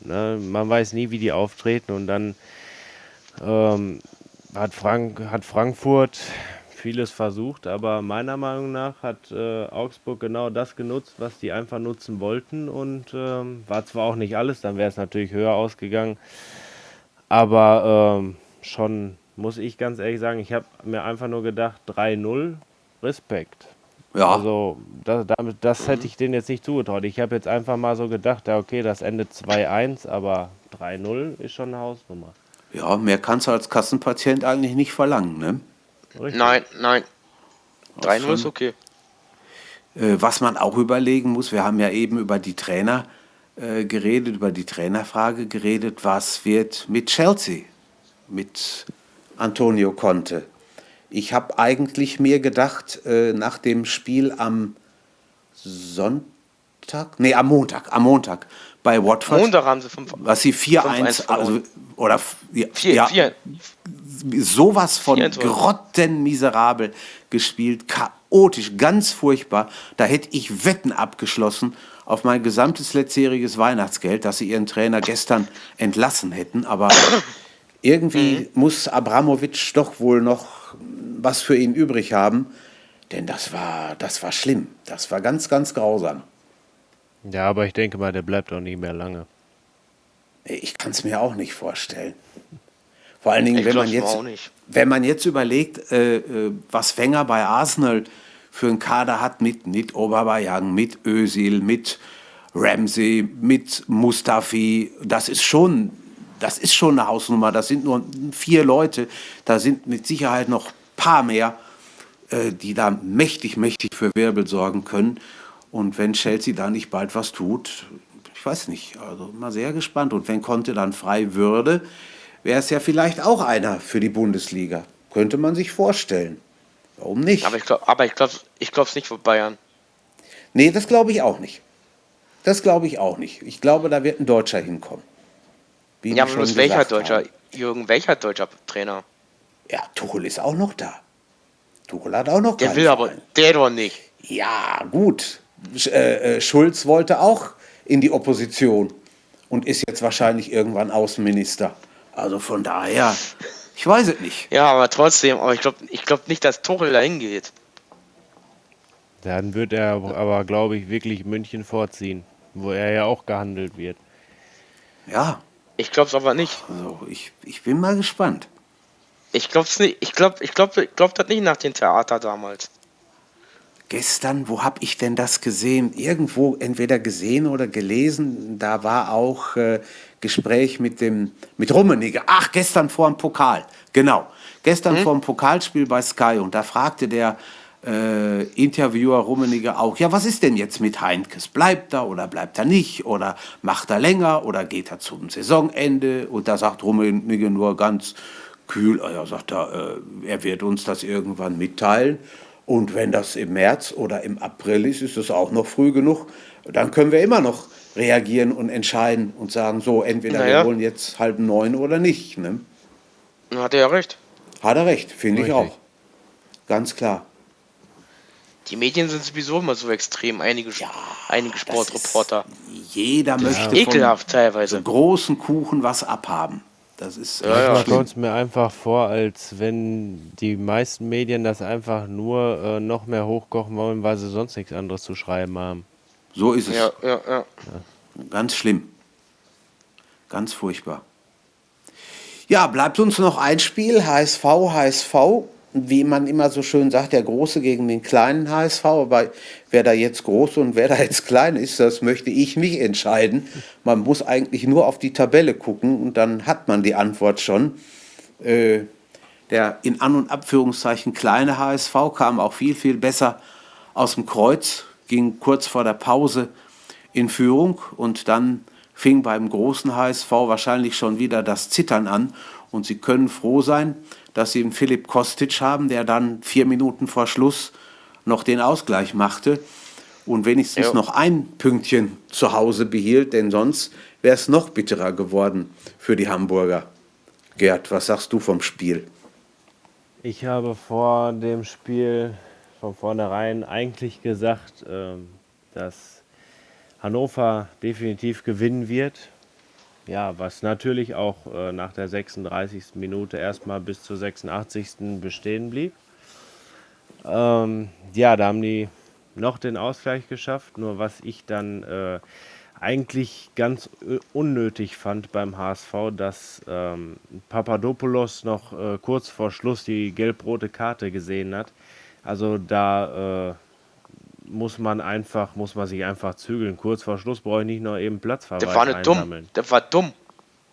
Ne? Man weiß nie, wie die auftreten und dann ähm, hat, Frank hat Frankfurt vieles versucht, aber meiner Meinung nach hat äh, Augsburg genau das genutzt, was die einfach nutzen wollten und ähm, war zwar auch nicht alles, dann wäre es natürlich höher ausgegangen, aber ähm, schon muss ich ganz ehrlich sagen, ich habe mir einfach nur gedacht, 3-0, Respekt. Ja, Also das, damit, das hätte ich denen jetzt nicht zugetraut. Ich habe jetzt einfach mal so gedacht, ja okay, das endet 2-1, aber 3-0 ist schon eine Hausnummer. ja, mehr kannst du als Kassenpatient eigentlich nicht verlangen. Ne? Richtig. Nein, nein. 3-0 schon- ist okay. Äh, was man auch überlegen muss, wir haben ja eben über die Trainer äh, geredet, über die Trainerfrage geredet, was wird mit Chelsea, mit Antonio Conte. Ich habe eigentlich mir gedacht, äh, nach dem Spiel am Sonntag, nee, am Montag, am Montag bei Watford, Montag haben sie 5 was sie 4-1, 5-1 also, oder ja, 4, ja, 4. sowas von 4-1 grottenmiserabel gespielt, chaotisch, ganz furchtbar. Da hätte ich Wetten abgeschlossen auf mein gesamtes letztjähriges Weihnachtsgeld, dass sie ihren Trainer gestern entlassen hätten. Aber irgendwie muss Abramowitsch doch wohl noch was für ihn übrig haben. Denn das war, das war schlimm. Das war ganz, ganz grausam. Ja, aber ich denke mal, der bleibt auch nicht mehr lange. Ich kann es mir auch nicht vorstellen. Vor allen Dingen, Ich wenn man, jetzt, wenn man jetzt überlegt, äh, äh, was Wenger bei Arsenal für einen Kader hat mit, mit Oberbayang, mit Özil, mit Ramsey, mit Mustafi, das ist schon, das ist schon eine Hausnummer. Das sind nur vier Leute. Da sind mit Sicherheit noch ein paar mehr, äh, die da mächtig, mächtig für Wirbel sorgen können. Und wenn Chelsea da nicht bald was tut, weiß nicht. Also mal sehr gespannt. Und wenn Conte dann frei würde, wäre es ja vielleicht auch einer für die Bundesliga. Könnte man sich vorstellen. Warum nicht? Aber ich glaube ich glaub, ich es nicht für Bayern. Nee, das glaube ich auch nicht. Das glaube ich auch nicht. Ich glaube, da wird ein Deutscher hinkommen. Wie ja, bloß welcher Deutscher? Haben. Jürgen, welcher deutscher Trainer? Ja, Tuchel ist auch noch da. Tuchel hat auch noch Der will aber, der doch nicht. Ja, gut. Äh, äh, Schulz wollte auch in die Opposition und ist jetzt wahrscheinlich irgendwann Außenminister. Also von daher, ich weiß es nicht. Ja, aber trotzdem, aber ich glaube ich glaub nicht, dass Tuchel dahin geht. Dann wird er aber, glaube ich, wirklich München vorziehen, wo er ja auch gehandelt wird. Ja. Ich glaube es aber nicht. Also ich, ich bin mal gespannt. Ich glaube es nicht. Ich glaube ich glaub, ich glaub das nicht nach dem Theater damals. Gestern, wo habe ich denn das gesehen? Irgendwo entweder gesehen oder gelesen. Da war auch äh, Gespräch mit dem mit Rummenigge. Ach, gestern vor dem Pokal. Genau. Gestern hm? vor dem Pokalspiel bei Sky. Und da fragte der äh, Interviewer Rummenigge auch, ja, was ist denn jetzt mit Heinkes? Bleibt er oder bleibt er nicht? Oder macht er länger oder geht er zum Saisonende? Und da sagt Rummenigge nur ganz kühl, ah ja, sagt er, äh, er wird uns das irgendwann mitteilen. Und wenn das im März oder im April ist, ist es auch noch früh genug. Dann können wir immer noch reagieren und entscheiden und sagen, so, entweder naja. wir wollen jetzt halb neun oder nicht. Ne? Hat er ja recht. Hat er recht, finde ich auch. Ganz klar. Die Medien sind sowieso immer so extrem, einige, ja, einige Sportreporter. Jeder möchte ekelhaft teilweise. So großen Kuchen was abhaben. Das ist ja, ja. kommt es mir einfach vor, als wenn die meisten Medien das einfach nur äh, noch mehr hochkochen wollen, weil sie sonst nichts anderes zu schreiben haben. So ist es. Ja, ja, ja. Ganz schlimm. Ganz furchtbar. Ja, bleibt uns noch ein Spiel, HSV, HSV wie man immer so schön sagt, der Große gegen den kleinen HSV. Aber wer da jetzt groß und wer da jetzt klein ist, das möchte ich nicht entscheiden. Man muss eigentlich nur auf die Tabelle gucken und dann hat man die Antwort schon. Äh, der in An- und Abführungszeichen kleine HSV kam auch viel, viel besser aus dem Kreuz, ging kurz vor der Pause in Führung und dann fing beim großen HSV wahrscheinlich schon wieder das Zittern an. Und Sie können froh sein, dass sie einen Philipp Kostic haben, der dann vier Minuten vor Schluss noch den Ausgleich machte und wenigstens jo. noch ein Pünktchen zu Hause behielt, denn sonst wäre es noch bitterer geworden für die Hamburger. Gerd, was sagst du vom Spiel? Ich habe vor dem Spiel von vornherein eigentlich gesagt, ähm, dass Hannover definitiv gewinnen wird. Ja, was natürlich auch äh, nach der 36. Minute erstmal bis zur 86. bestehen blieb. Ähm, ja, da haben die noch den Ausgleich geschafft. Nur was ich dann äh, eigentlich ganz äh, unnötig fand beim HSV, dass ähm, Papadopoulos noch äh, kurz vor Schluss die gelb-rote Karte gesehen hat. Also da äh, muss man einfach, muss man sich einfach zügeln. Kurz vor Schluss brauche ich nicht noch eben Platzverweis Der war nicht einsammeln. dumm. Der war dumm.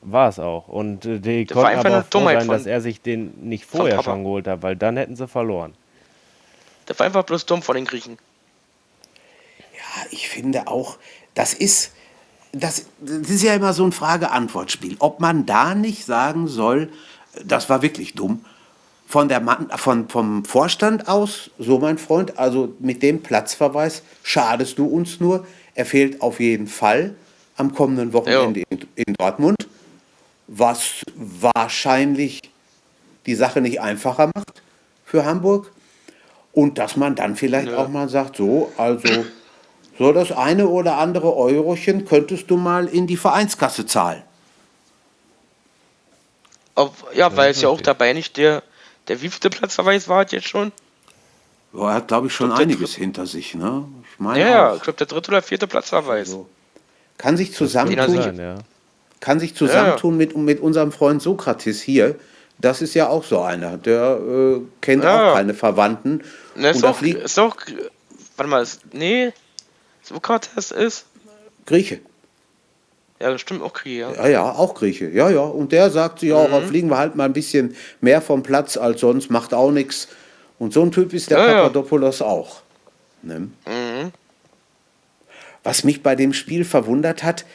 War es auch. Und äh, die das konnten aber auch froh sein, dass er sich den nicht vorher schon geholt hat, weil dann hätten sie verloren. Der war einfach bloß dumm von den Griechen. Ja, ich finde auch, das ist, das, das ist ja immer so ein Frage-Antwort-Spiel. Ob man da nicht sagen soll, das war wirklich dumm, von der Mann, von, vom Vorstand aus, so mein Freund, also mit dem Platzverweis schadest du uns nur. Er fehlt auf jeden Fall am kommenden Wochenende in, in, Dortmund, was wahrscheinlich die Sache nicht einfacher macht für Hamburg. Und dass man dann vielleicht ja. auch mal sagt, so, also so das eine oder andere Eurochen könntest du mal in die Vereinskasse zahlen. Ob, ja, weil es ja auch dabei nicht der der wievielte Platzverweis war jetzt schon? Ja, er hat, glaube ich, schon ich glaub, einiges hinter sich. Ne? Ich meine ja, auch. ich glaube, der dritte oder vierte Platzverweis. Also, kann sich zusammentun, sein, ja. kann sich zusammentun ja. mit, mit unserem Freund Sokrates hier. Das ist ja auch so einer. Der äh, kennt ja. auch keine Verwandten. Ne, ist, auch, ist auch. Warte mal, ist, nee. Sokrates ist. Grieche. Ja, das stimmt auch Grieche. Ja. ja, ja, auch Grieche. Ja, ja. Und der sagt sich auch, mhm. fliegen wir halt mal ein bisschen mehr vom Platz als sonst, macht auch nichts. Und so ein Typ ist der ja, Papadopoulos ja. auch. Ne? Mhm. Was mich bei dem Spiel verwundert hat,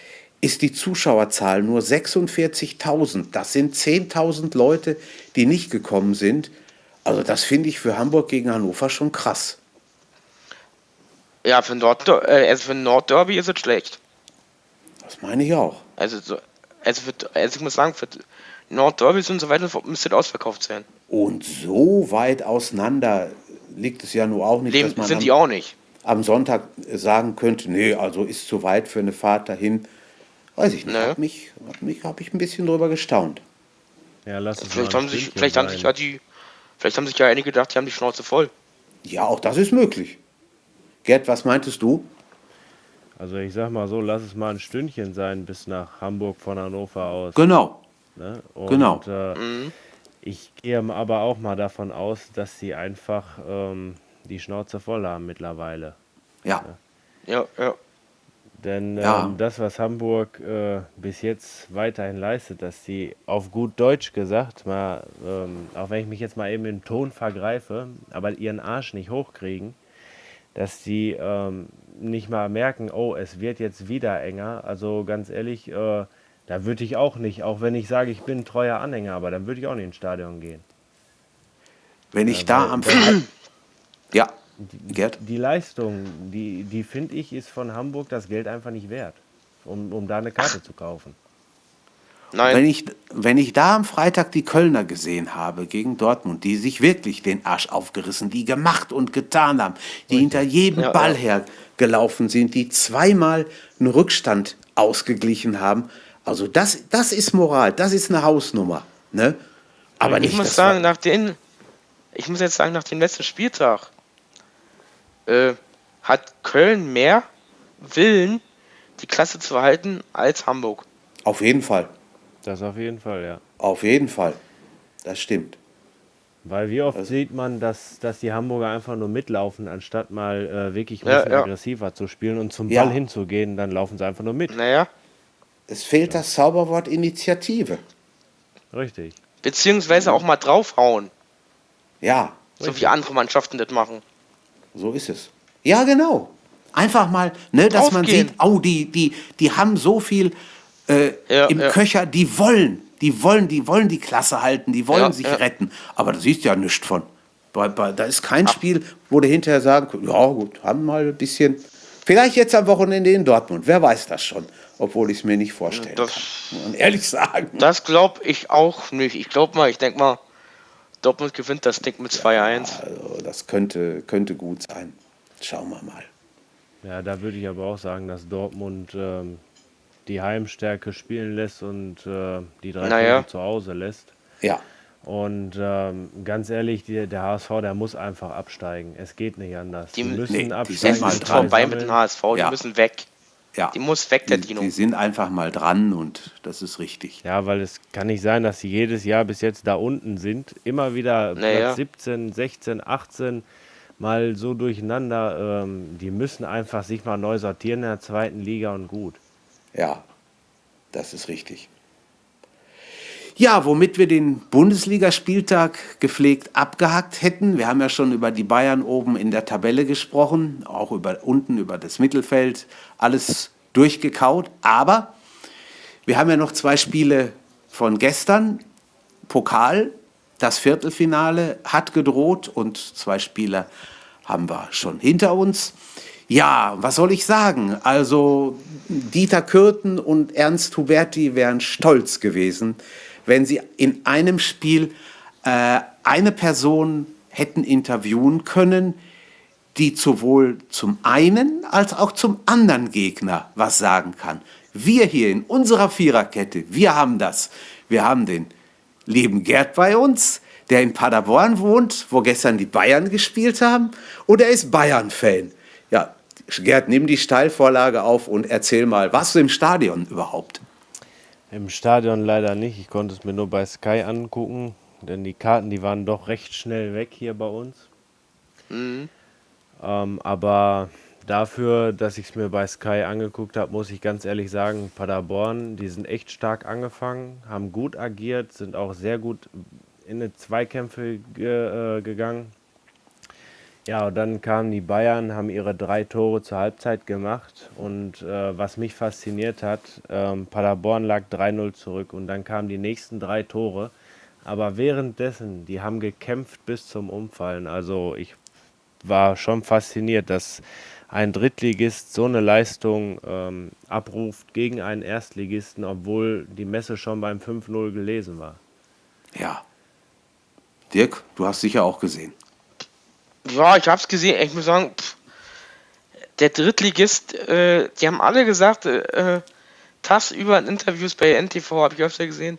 ist die Zuschauerzahl nur 46.000. Das sind 10.000 Leute, die nicht gekommen sind. Also das finde ich für Hamburg gegen Hannover schon krass. Ja, für, Nord äh, also für Nordderby ist es schlecht. Das meine ich auch. Also, so, also, für, also ich muss sagen, für Nordderby und so weiter müsste es ausverkauft sein. Und so weit auseinander liegt es ja nur auch nicht. Leben sind die auch nicht. Am Sonntag sagen könnte, nee, also ist zu weit für eine Fahrt dahin. Weiß ich nicht. Nee. Hab mich, hab mich, hab ich ein bisschen drüber gestaunt. Ja, lass es vielleicht haben sich, vielleicht haben sich ja die, vielleicht haben sich ja einige gedacht, die haben die Schnauze voll. Ja, auch das ist möglich. Gerd, was meintest du? Also ich sag mal so, lass es mal ein Stündchen sein bis nach Hamburg von Hannover aus. Genau. Ne? Und, genau. Äh, mhm. Ich gehe aber auch mal davon aus, dass sie einfach ähm, die Schnauze voll haben mittlerweile. Ja. Ja, ja. Denn ähm, ja. das, was Hamburg äh, bis jetzt weiterhin leistet, dass sie auf gut Deutsch gesagt, mal, ähm, auch wenn ich mich jetzt mal eben im Ton vergreife, aber ihren Arsch nicht hochkriegen, dass sie ähm, nicht mal merken, oh, es wird jetzt wieder enger. Also ganz ehrlich, äh, da würde ich auch nicht, auch wenn ich sage, ich bin ein treuer Anhänger, aber dann würde ich auch nicht ins Stadion gehen. Wenn ich da am Freitag. Ja, Gerd? Die, die Leistung, die, die finde ich, ist von Hamburg das Geld einfach nicht wert, um, um da eine Karte Ach. zu kaufen. Nein. Wenn ich, wenn ich da am Freitag die Kölner gesehen habe gegen Dortmund, die sich wirklich den Arsch aufgerissen, die gemacht und getan haben, die Richtig. hinter jedem ja, Ball ja. hergelaufen sind, die zweimal einen Rückstand ausgeglichen haben. Also das, das ist Moral, das ist eine Hausnummer. Ne? Aber ich nicht, muss sagen, nach den, ich muss jetzt sagen, nach dem letzten Spieltag äh, hat Köln mehr Willen, die Klasse zu halten, als Hamburg. Auf jeden Fall. Das auf jeden Fall, ja. Auf jeden Fall. Das stimmt. Weil wie oft also, sieht man, dass, dass die Hamburger einfach nur mitlaufen, anstatt mal äh, wirklich ein bisschen ja. aggressiver zu spielen und zum ja. Ball hinzugehen, dann laufen sie einfach nur mit. Naja. Es fehlt das Zauberwort Initiative. Richtig. Beziehungsweise auch mal draufhauen. Ja. So richtig. wie andere Mannschaften das machen. So ist es. Ja, genau. Einfach mal, ne, dass man sieht, oh, die, die, die haben so viel äh, ja, im ja. Köcher, die wollen, die wollen, die wollen die Klasse halten, die wollen ja, sich retten. Aber da siehst du ja nichts von. Bei, bei, da ist kein Ach. Spiel, wo du hinterher sagen kannst, ja gut, haben mal ein bisschen. Vielleicht jetzt am Wochenende in Dortmund, wer weiß das schon, obwohl ich es mir nicht vorstellen das, kann. Man ehrlich sagen. Das glaube ich auch nicht. Ich glaube mal, ich denke mal, Dortmund gewinnt das Ding mit 2-1. also das könnte, könnte gut sein. Schauen wir mal. Ja, da würde ich aber auch sagen, dass Dortmund ähm, die Heimstärke spielen lässt und äh, die drei naja. Punkte zu Hause lässt. Ja. Und ähm, ganz ehrlich, die, der HSV, der muss einfach absteigen. Es geht nicht anders. Die, die müssen nee, absteigen. Die sind vorbei mit dem HSV, ja. die müssen weg. Ja. Die muss weg, der die, Dino. Die sind einfach mal dran und das ist richtig. Ja, weil es kann nicht sein, dass sie jedes Jahr bis jetzt da unten sind. Immer wieder naja. Platz 17, 16, 18 mal so durcheinander. Ähm, die müssen einfach sich mal neu sortieren in der zweiten Liga und gut. Ja, das ist richtig. Ja, womit wir den Bundesligaspieltag gepflegt abgehackt hätten. Wir haben ja schon über die Bayern oben in der Tabelle gesprochen, auch über unten über das Mittelfeld, alles durchgekaut. Aber wir haben ja noch zwei Spiele von gestern. Pokal, das Viertelfinale hat gedroht und zwei Spiele haben wir schon hinter uns. Ja, was soll ich sagen? Also Dieter Kürten und Ernst Huberti wären stolz gewesen, wenn sie in einem Spiel äh, eine Person hätten interviewen können, die sowohl zum einen als auch zum anderen Gegner was sagen kann. Wir hier in unserer Viererkette, wir haben das. Wir haben den lieben Gerd bei uns, der in Paderborn wohnt, wo gestern die Bayern gespielt haben, und er ist Bayern-Fan. Ja, Gerd, nimm die Steilvorlage auf und erzähl mal, warst du im Stadion überhaupt? Im Stadion leider nicht. Ich konnte es mir nur bei Sky angucken, denn die Karten, die waren doch recht schnell weg hier bei uns. Mhm. Ähm, aber dafür, dass ich es mir bei Sky angeguckt habe, muss ich ganz ehrlich sagen, Paderborn, die sind echt stark angefangen, haben gut agiert, sind auch sehr gut in die Zweikämpfe ge äh, gegangen. Ja, und dann kamen die Bayern, haben ihre drei Tore zur Halbzeit gemacht. Und äh, was mich fasziniert hat, ähm, Paderborn lag 3-0 zurück und dann kamen die nächsten drei Tore. Aber währenddessen, die haben gekämpft bis zum Umfallen. Also ich war schon fasziniert, dass ein Drittligist so eine Leistung ähm, abruft gegen einen Erstligisten, obwohl die Messe schon beim 5-0 gelesen war. Ja. Dirk, du hast sicher auch gesehen. Ja, ich hab's gesehen. Ich muss sagen, pff, der Drittligist, äh, die haben alle gesagt, äh, TAS über in Interviews bei NTV, habe ich öfter gesehen,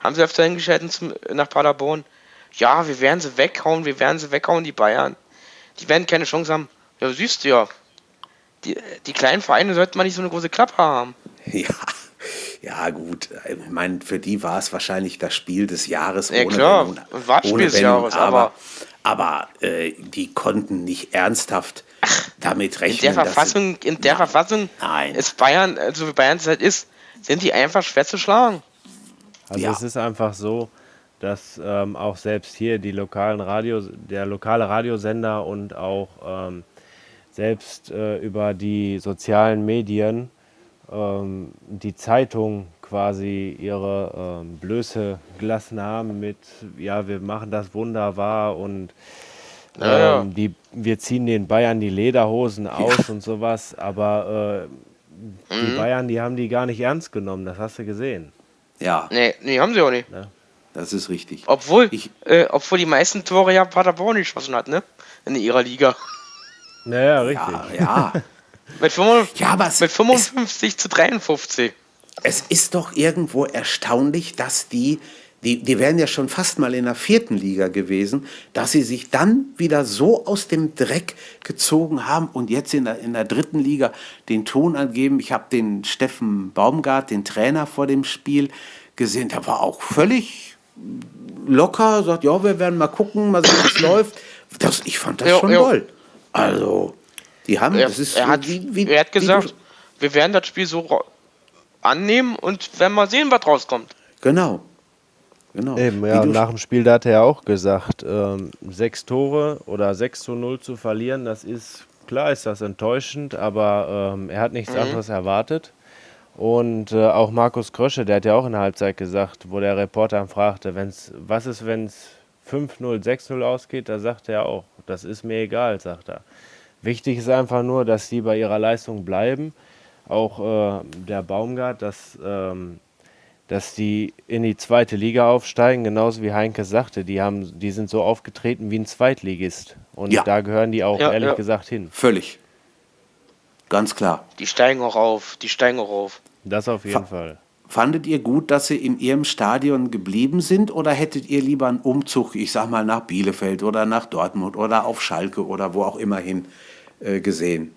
haben sie öfter hingeschaltet zum, nach Paderborn. Ja, wir werden sie weghauen, wir werden sie weghauen, die Bayern. Die werden keine Chance haben. Ja, siehst du ja. Die, die kleinen Vereine sollten mal nicht so eine große Klappe haben. Ja, ja gut. Ich meine, für die war es wahrscheinlich das Spiel des Jahres. Ja, klar, das Spiel des Wenn Jahres, und aber- Aber äh, die konnten nicht ernsthaft damit In rechnen. der dass sie- Verfassung, in der Nein, Verfassung Nein. ist Bayern, also wie Bayern es halt ist, sind die einfach schwer zu schlagen. Also Ja. es ist einfach so, dass ähm, auch selbst hier die lokalen Radio, der lokale Radiosender und auch ähm, selbst äh, über die sozialen Medien ähm, die Zeitung quasi ihre ähm, Blöße gelassen haben mit, ja, wir machen das wunderbar und Ja, ja. ähm, die, wir ziehen den Bayern die Lederhosen aus und sowas, aber äh, die Mhm. Bayern, die haben die gar nicht ernst genommen, das hast du gesehen. Ja, Nee, nee, haben sie auch nicht. das ist richtig. Obwohl, Ich- äh, obwohl die meisten Tore ja Paderborn geschossen hat, ne? In ihrer Liga. Naja, richtig. Ja, ja. Mit, 55, Ja, mit es, 55 zu 53. es ist doch irgendwo erstaunlich, dass die, die, die wären ja schon fast mal in der vierten Liga gewesen, dass sie sich dann wieder so aus dem Dreck gezogen haben und jetzt in der, in der dritten Liga den Ton angeben. Ich habe den Steffen Baumgart, den Trainer vor dem Spiel, gesehen. Der war auch völlig locker, sagt, ja, wir werden mal gucken, mal sehen, wie es läuft. Das, ich fand das Ja, schon ja. toll. Also, die haben, Er, das ist er, hat, wie, wie, er hat gesagt, wir werden das Spiel so annehmen und werden mal sehen, was rauskommt. Genau. Genau. Eben, ja, nach dem Spiel, da hat er ja auch gesagt, ähm, sechs Tore oder 6 zu 0 zu verlieren, das ist, klar ist das enttäuschend, aber ähm, er hat nichts anderes erwartet. Und äh, auch Markus Krösche, der hat ja auch in der Halbzeit gesagt, wo der Reporter ihn fragte, wenn's, was ist, wenn es 5-0, 6-0 ausgeht, da sagt er auch, das ist mir egal, sagt er. Wichtig ist einfach nur, dass die bei ihrer Leistung bleiben. Auch äh, der Baumgart, dass, ähm, dass die in die zweite Liga aufsteigen, genauso wie Heinke sagte, die, haben, die sind so aufgetreten wie ein Zweitligist. Und Ja. da gehören die auch Ja, ehrlich ja. gesagt hin. Völlig. Ganz klar. Die steigen auch auf, die steigen auch auf. Das auf jeden Fa- Fall. Fandet ihr gut, dass sie in ihrem Stadion geblieben sind oder hättet ihr lieber einen Umzug, ich sag mal, nach Bielefeld oder nach Dortmund oder auf Schalke oder wo auch immer hin äh, gesehen?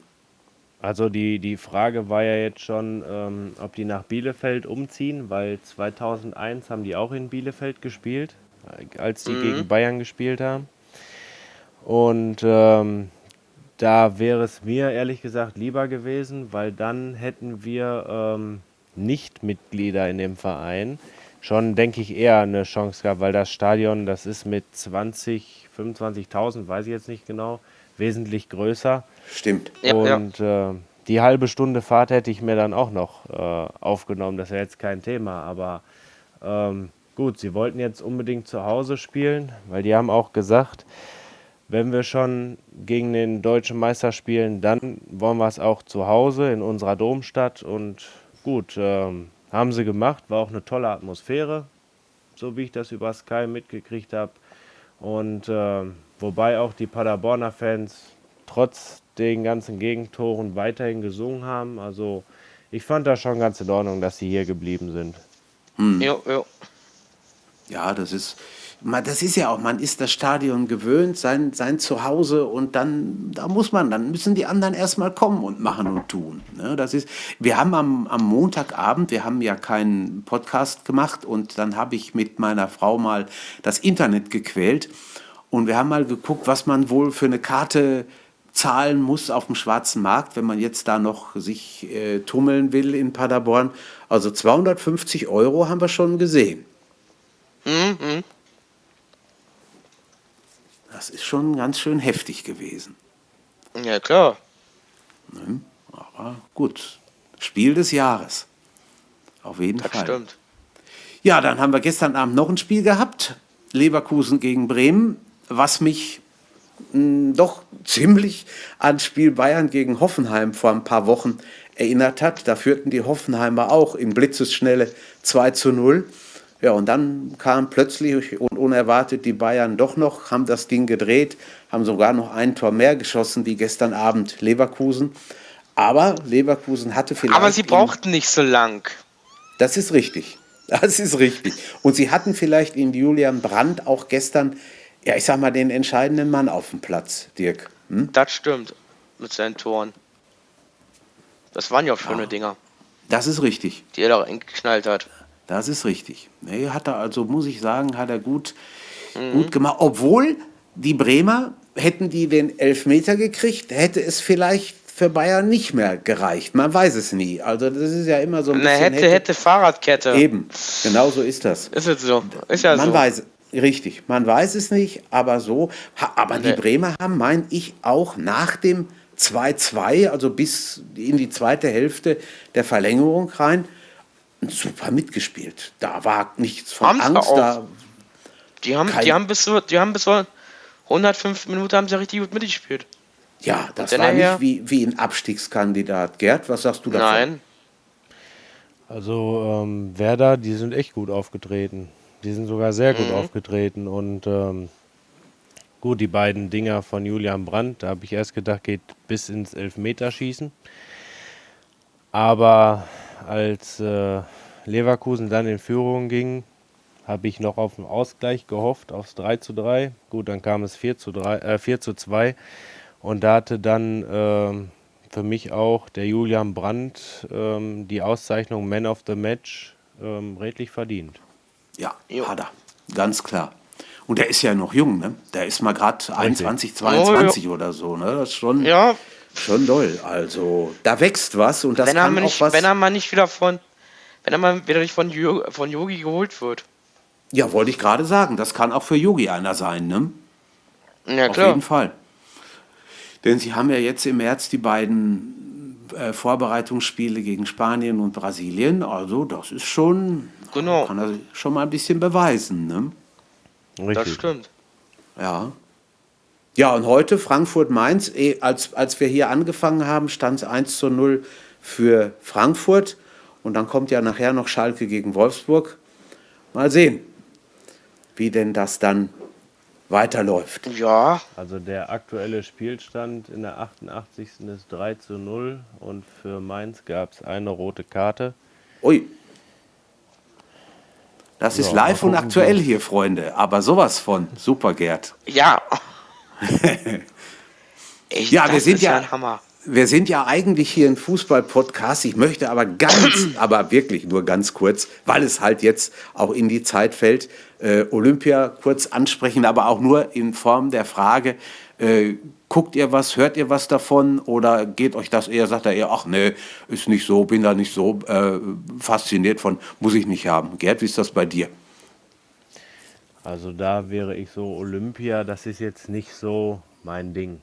Also die, die Frage war ja jetzt schon, ähm, ob die nach Bielefeld umziehen, weil 2001 haben die auch in Bielefeld gespielt, als die gegen Bayern gespielt haben. Und ähm, da wäre es mir ehrlich gesagt lieber gewesen, weil dann hätten wir ähm, Nicht-Mitglieder in dem Verein schon, denke ich, eher eine Chance gehabt, weil das Stadion, das ist mit 20, 25.000, weiß ich jetzt nicht genau, wesentlich größer. Stimmt. Ja, ja. Und äh, die halbe Stunde Fahrt hätte ich mir dann auch noch äh, aufgenommen. Das wäre jetzt kein Thema. Aber ähm, gut, sie wollten jetzt unbedingt zu Hause spielen, weil die haben auch gesagt, wenn wir schon gegen den deutschen Meister spielen, dann wollen wir es auch zu Hause in unserer Domstadt. Und gut, ähm, haben sie gemacht. War auch eine tolle Atmosphäre, so wie ich das über Sky mitgekriegt habe. Und ähm, wobei auch die Paderborner Fans trotz den ganzen Gegentoren weiterhin gesungen haben. Also ich fand das schon ganz in Ordnung, dass sie hier geblieben sind. Jo, jo. Ja, das ist, man, das ist ja auch, man ist das Stadion gewöhnt, sein, sein Zuhause und dann, da muss man, dann müssen die anderen erstmal kommen und machen und tun. Ne? Das ist, wir haben am, am Montagabend, wir haben ja keinen Podcast gemacht und dann habe ich mit meiner Frau mal das Internet gequält und wir haben mal geguckt, was man wohl für eine Karte zahlen muss auf dem schwarzen Markt, wenn man jetzt da noch sich äh, tummeln will in Paderborn. Also 250 Euro haben wir schon gesehen. Mhm, mhm. das ist schon ganz schön heftig gewesen. Ja, klar. Aber gut, Spiel des Jahres. Auf jeden Das Fall. stimmt. Ja, dann haben wir gestern Abend noch ein Spiel gehabt. Leverkusen gegen Bremen, was mich mh, doch ziemlich ans Spiel Bayern gegen Hoffenheim vor ein paar Wochen erinnert hat. Da führten die Hoffenheimer auch in Blitzesschnelle 2 zu 0. Ja, und dann kam plötzlich und unerwartet die Bayern doch noch, haben das Ding gedreht, haben sogar noch ein Tor mehr geschossen wie gestern Abend Leverkusen. Aber Leverkusen hatte vielleicht. Aber sie brauchten nicht so lang. das ist richtig. Das ist richtig. Und sie hatten vielleicht in Julian Brandt auch gestern, ja, ich sag mal, den entscheidenden Mann auf dem Platz, Dirk. Hm? Das stimmt. Mit seinen Toren. Das waren ja auch schöne Dinger, Das ist richtig. die er da reingeknallt hat. Das ist richtig. Nee, hat er also, muss ich sagen, hat er gut, gut gemacht. Obwohl die Bremer, hätten die den Elfmeter gekriegt, hätte es vielleicht für Bayern nicht mehr gereicht. Man weiß es nie. Also das ist ja immer so ein Na, bisschen... hätte, hätte Fahrradkette. Eben, genau so ist das. Ist es so. Ist ja man so. weiß, richtig, man weiß es nicht, aber so. Aber die. Bremer haben, meine ich, auch nach dem 2-2, also bis in die zweite Hälfte der Verlängerung rein, super mitgespielt. Da war nichts von Haben sie Angst. Da, Die haben, die haben bis die haben bis so 105 Minuten haben sie richtig gut mitgespielt. ja, das dann war nicht wie, wie ein Abstiegskandidat. Gerd, was sagst du davon? Nein. Also ähm, Werder, die sind echt gut aufgetreten. Die sind sogar sehr Mhm. gut aufgetreten. Und ähm, gut, die beiden Dinger von Julian Brandt, da habe ich erst gedacht, geht bis ins Elfmeterschießen. Aber als äh, Leverkusen dann in Führung ging, habe ich noch auf den Ausgleich gehofft, aufs 3 zu 3. Gut, dann kam es 4 zu, 3, äh, 4 zu 2. Und da hatte dann ähm, für mich auch der Julian Brandt ähm, die Auszeichnung Man of the Match ähm, redlich verdient. Ja, Jo. hat er. Ganz klar. Und der ist ja noch jung, ne? Der ist mal gerade 21, Oh, 22 oder so, ne? Das ist schon, Ja, schon doll. Also, da wächst was und das wenn er, kann mal auch nicht, was. wenn er mal nicht wieder von, wenn er mal wieder nicht von, von Yogi geholt wird. Ja, wollte ich gerade sagen. Das kann auch für Yogi einer sein, ne? Ja, Auf klar. jeden Fall. Denn sie haben ja jetzt im März die beiden äh, Vorbereitungsspiele gegen Spanien und Brasilien. Also, das ist schon. Genau. Kann er schon mal ein bisschen beweisen, ne? Das Richtig. stimmt. Ja. Ja, und heute Frankfurt-Mainz, eh, als, als wir hier angefangen haben, stand es 1 zu 0 für Frankfurt. Und dann kommt ja nachher noch Schalke gegen Wolfsburg. Mal sehen, wie denn das dann weiterläuft. Ja, Also der aktuelle Spielstand in der 88. ist 3 zu 0 und für Mainz gab es eine rote Karte. Ui. Das ist Ja, live und aktuell hier, Freunde. Aber sowas von. Super, Gerd. ja. Echt, Ja, wir das sind ist ja- ein Hammer. Wir sind ja eigentlich hier ein Fußball-Podcast. Ich möchte aber ganz, aber wirklich nur ganz kurz, weil es halt jetzt auch in die Zeit fällt, äh, Olympia kurz ansprechen, aber auch nur in Form der Frage, äh, guckt ihr was, hört ihr was davon oder geht euch das eher, sagt er eher, ach nee, ist nicht so, bin da nicht so äh, fasziniert von, muss ich nicht haben. Gerd, wie ist das bei dir? Also da wäre ich so Olympia, das ist jetzt nicht so mein Ding.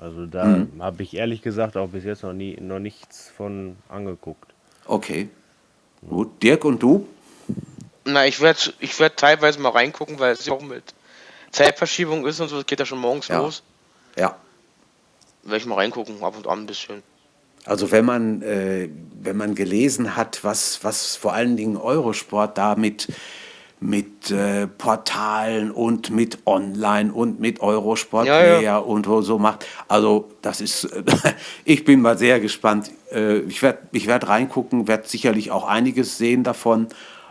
Also da habe ich ehrlich gesagt auch bis jetzt noch nie noch nichts von angeguckt. Okay. Gut. Dirk und du? Na, ich werde ich werd teilweise mal reingucken, weil es ja auch mit Zeitverschiebung ist und so, das geht ja schon morgens Ja. los. Ja. Werde ich mal reingucken, ab und an ein bisschen. Also wenn man, äh, wenn man gelesen hat, was, was vor allen Dingen Eurosport da mit, äh, Portalen und mit Online und mit Eurosport Ja, ja. Und so macht, also das ist, ich bin mal sehr gespannt. Äh, ich werde ich werd reingucken, werde sicherlich auch einiges sehen davon.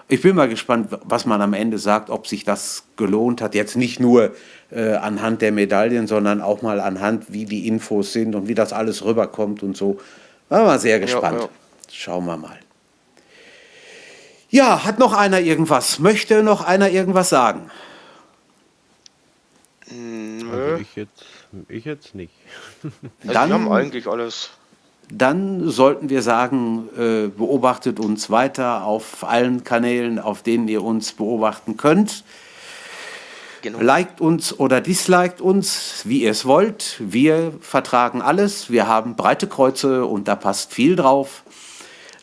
Ich bin mal gespannt, was man am Ende sagt, ob sich das gelohnt hat. Jetzt nicht nur äh, anhand der Medaillen, sondern auch mal anhand, wie die Infos sind und wie das alles rüberkommt und so. War mal sehr gespannt. ja. Schauen wir mal. Ja, hat noch einer irgendwas? Möchte noch einer irgendwas sagen? Also ich jetzt, ich jetzt nicht. Also Dann- wir haben eigentlich alles. Dann sollten wir sagen, äh, beobachtet uns weiter auf allen Kanälen, auf denen ihr uns beobachten könnt. Genau. Liked uns oder disliked uns, wie ihr es wollt. Wir vertragen alles. Wir haben breite Kreuze und da passt viel drauf.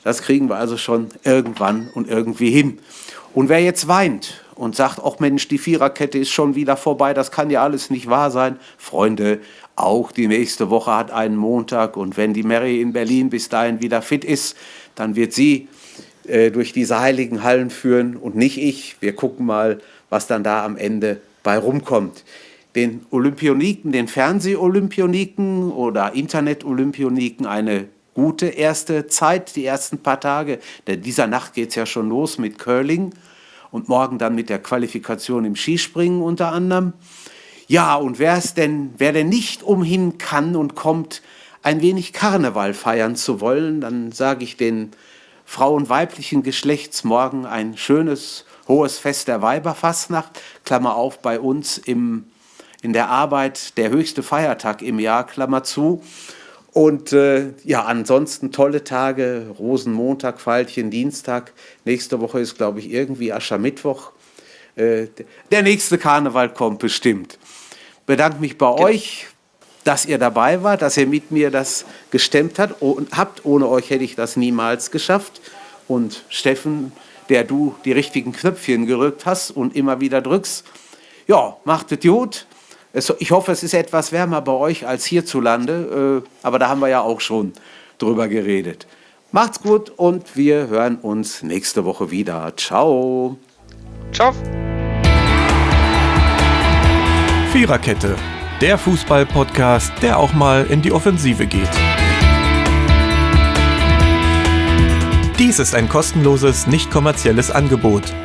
Das kriegen wir also schon irgendwann und irgendwie hin. Und wer jetzt weint und sagt, ach Mensch, die Viererkette ist schon wieder vorbei, das kann ja alles nicht wahr sein. Freunde, auch die nächste Woche hat einen Montag und wenn die Mary in Berlin bis dahin wieder fit ist, dann wird sie äh, durch diese heiligen Hallen führen und nicht ich. Wir gucken mal, was dann da am Ende bei rumkommt. Den Olympioniken, den Fernseh-Olympioniken oder Internet-Olympioniken eine gute erste Zeit, die ersten paar Tage. Denn dieser Nacht geht es ja schon los mit Curling und morgen dann mit der Qualifikation im Skispringen unter anderem. Ja, und wer es denn, wer denn nicht umhin kann und kommt, ein wenig Karneval feiern zu wollen, dann sage ich den Frauen weiblichen Geschlechts morgen ein schönes, hohes Fest der Weiberfastnacht, Klammer auf, bei uns im, in der Arbeit der höchste Feiertag im Jahr, Klammer zu. Und äh, ja, ansonsten tolle Tage, Rosenmontag, Pfeilchen, Dienstag. Nächste Woche ist, glaube ich, irgendwie Aschermittwoch. Äh, der nächste Karneval kommt bestimmt. Bedanke mich bei ja. euch, dass ihr dabei wart, dass ihr mit mir das gestemmt habt. Und habt. Ohne euch hätte ich das niemals geschafft. Und Steffen, der du die richtigen Knöpfchen gerückt hast und immer wieder drückst, ja, macht es gut. Ich hoffe, es ist etwas wärmer bei euch als hierzulande, äh, aber da haben wir ja auch schon drüber geredet. Macht's gut und wir hören uns nächste Woche wieder. Ciao. Ciao. Viererkette, der Fußball-Podcast, der auch mal in die Offensive geht. Dies ist ein kostenloses, nicht kommerzielles Angebot.